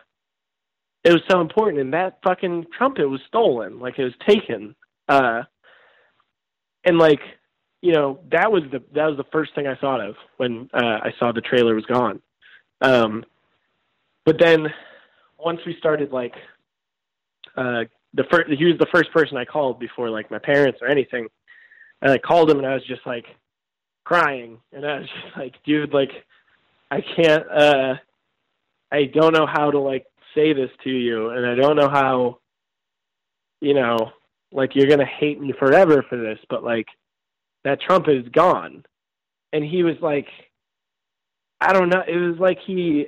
it was so important and that fucking trumpet was stolen like it was taken uh and like you know that was the that was the first thing i thought of when uh i saw the trailer was gone um but then once we started like uh the first he was the first person i called before like my parents or anything. And i called him and i was just like crying. And i was just like dude like i can't uh i don't know how to like say this to you. And I don't know how you know, like you're gonna hate me forever for this, but like that trumpet is gone. And he was like I don't know, it was like he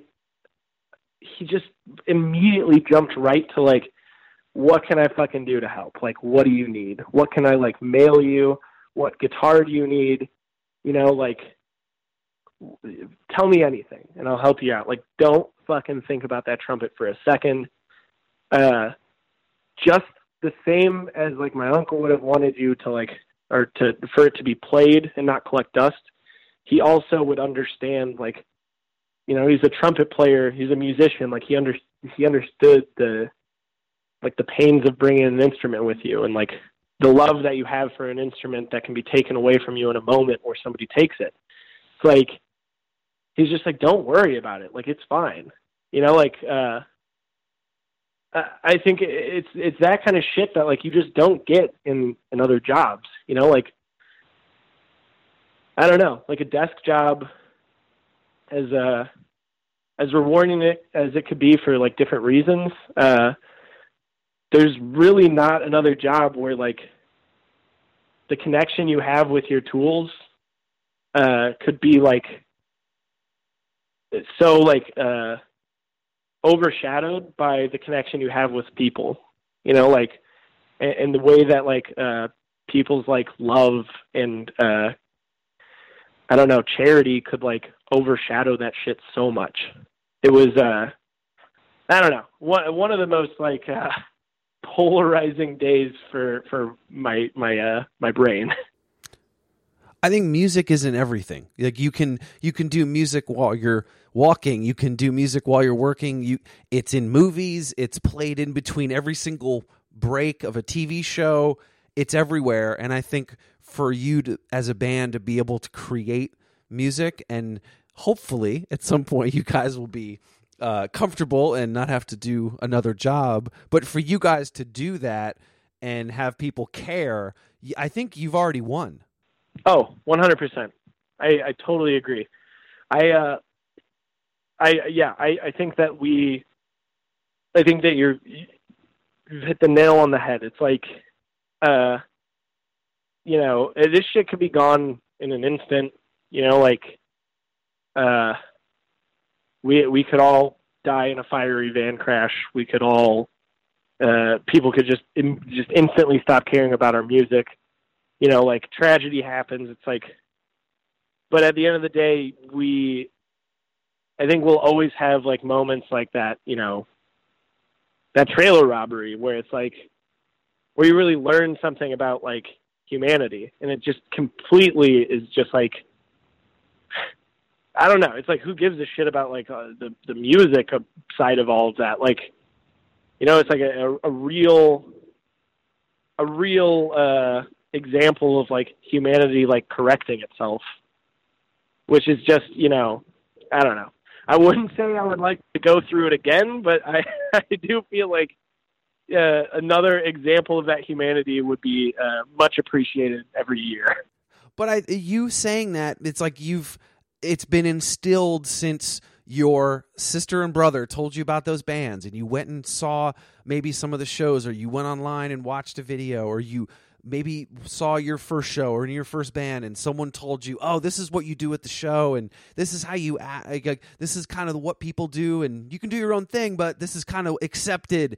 he just immediately jumped right to like what can I fucking do to help? Like what do you need? What can I like mail you? What guitar do you need? You know, like tell me anything and I'll help you out. Like don't fucking think about that trumpet for a second. Uh, just the same as like my uncle would have wanted you to like or to for it to be played and not collect dust. He also would understand like you know he's a trumpet player, he's a musician. Like he under he understood the like the pains of bringing an instrument with you and like the love that you have for an instrument that can be taken away from you in a moment where somebody takes it. It's like he's just like, don't worry about it. Like it's fine. You know, like uh, I think it's it's that kind of shit that like you just don't get in in other jobs. You know, like I don't know, like a desk job, as uh as rewarding it as it could be for like different reasons. Uh, there's really not another job where like the connection you have with your tools uh, could be like so like uh overshadowed by the connection you have with people you know like and, and the way that like uh people's like love and uh i don't know charity could like overshadow that shit so much it was uh i don't know one one of the most like uh polarizing days for for my my uh my brain I think music isn't everything. Like you can you can do music while you're walking, you can do music while you're working. You it's in movies, it's played in between every single break of a TV show. It's everywhere and I think for you to as a band to be able to create music and hopefully at some point you guys will be uh, comfortable and not have to do another job. But for you guys to do that and have people care, i think you've already won. Oh, 100%. I, I totally agree. I, uh, I, yeah, I, I think that we, I think that you're, you've hit the nail on the head. It's like, uh, you know, this shit could be gone in an instant, you know, like, uh, we, we could all die in a fiery van crash. We could all, uh, people could just, in, just instantly stop caring about our music you know, like tragedy happens. It's like, but at the end of the day, we, I think we'll always have like moments like that, you know, that trailer robbery where it's like, where you really learn something about like humanity and it just completely is just like, I don't know. It's like, who gives a shit about like uh, the, the music side of all of that? Like, you know, it's like a, a, real, a real, uh, example of like humanity like correcting itself which is just you know i don't know i wouldn't say i would like to go through it again but i i do feel like uh, another example of that humanity would be uh, much appreciated every year. But I, you saying that, it's like you've, it's been instilled since your sister and brother told you about those bands and you went and saw maybe some of the shows or you went online and watched a video or you maybe saw your first show or in your first band and someone told you oh this is what you do at the show and this is how you act like, like, this is kind of what people do and you can do your own thing but this is kind of accepted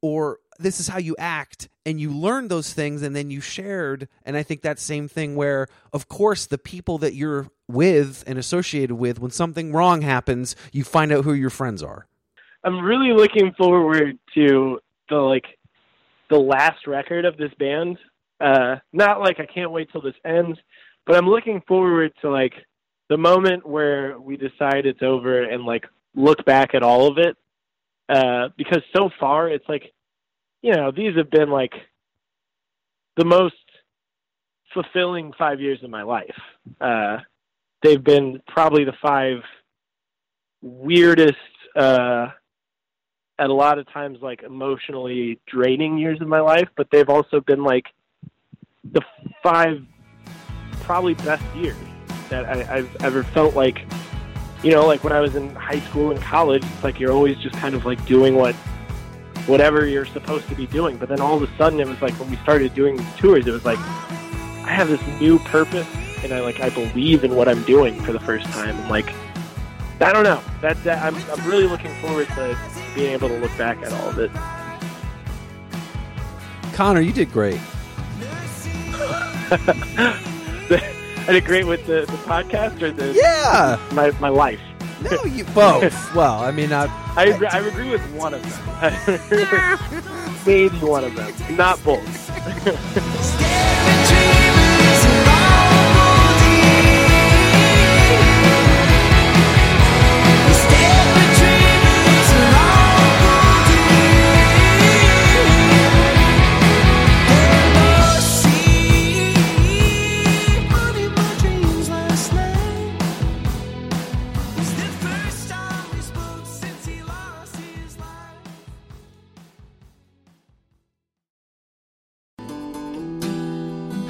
or this is how you act and you learn those things and then you shared. And i think that same thing where of course the people that you're with and associated with when something wrong happens you find out who your friends are. I'm really looking forward to the like the last record of this band. Uh not like i can't wait till this ends but i'm looking forward to like the moment where we decide it's over and like look back at all of it uh because so far it's like you know these have been like the most fulfilling five years of my life. Uh they've been probably the five weirdest uh at a lot of times like emotionally draining years of my life but they've also been like the five probably best years that I, I've ever felt like you know like when I was in high school and college it's like you're always just kind of like doing what whatever you're supposed to be doing. But then all of a sudden it was like when we started doing these tours it was like I have this new purpose and I like I believe in what I'm doing for the first time. And like I don't know. That, that I'm I'm really looking forward to being able to look back at all of it. Conor you did great I did great with the, the podcast or the yeah my my life. no you both well i mean I, I agree, I agree with one of them. Maybe one of them, not both.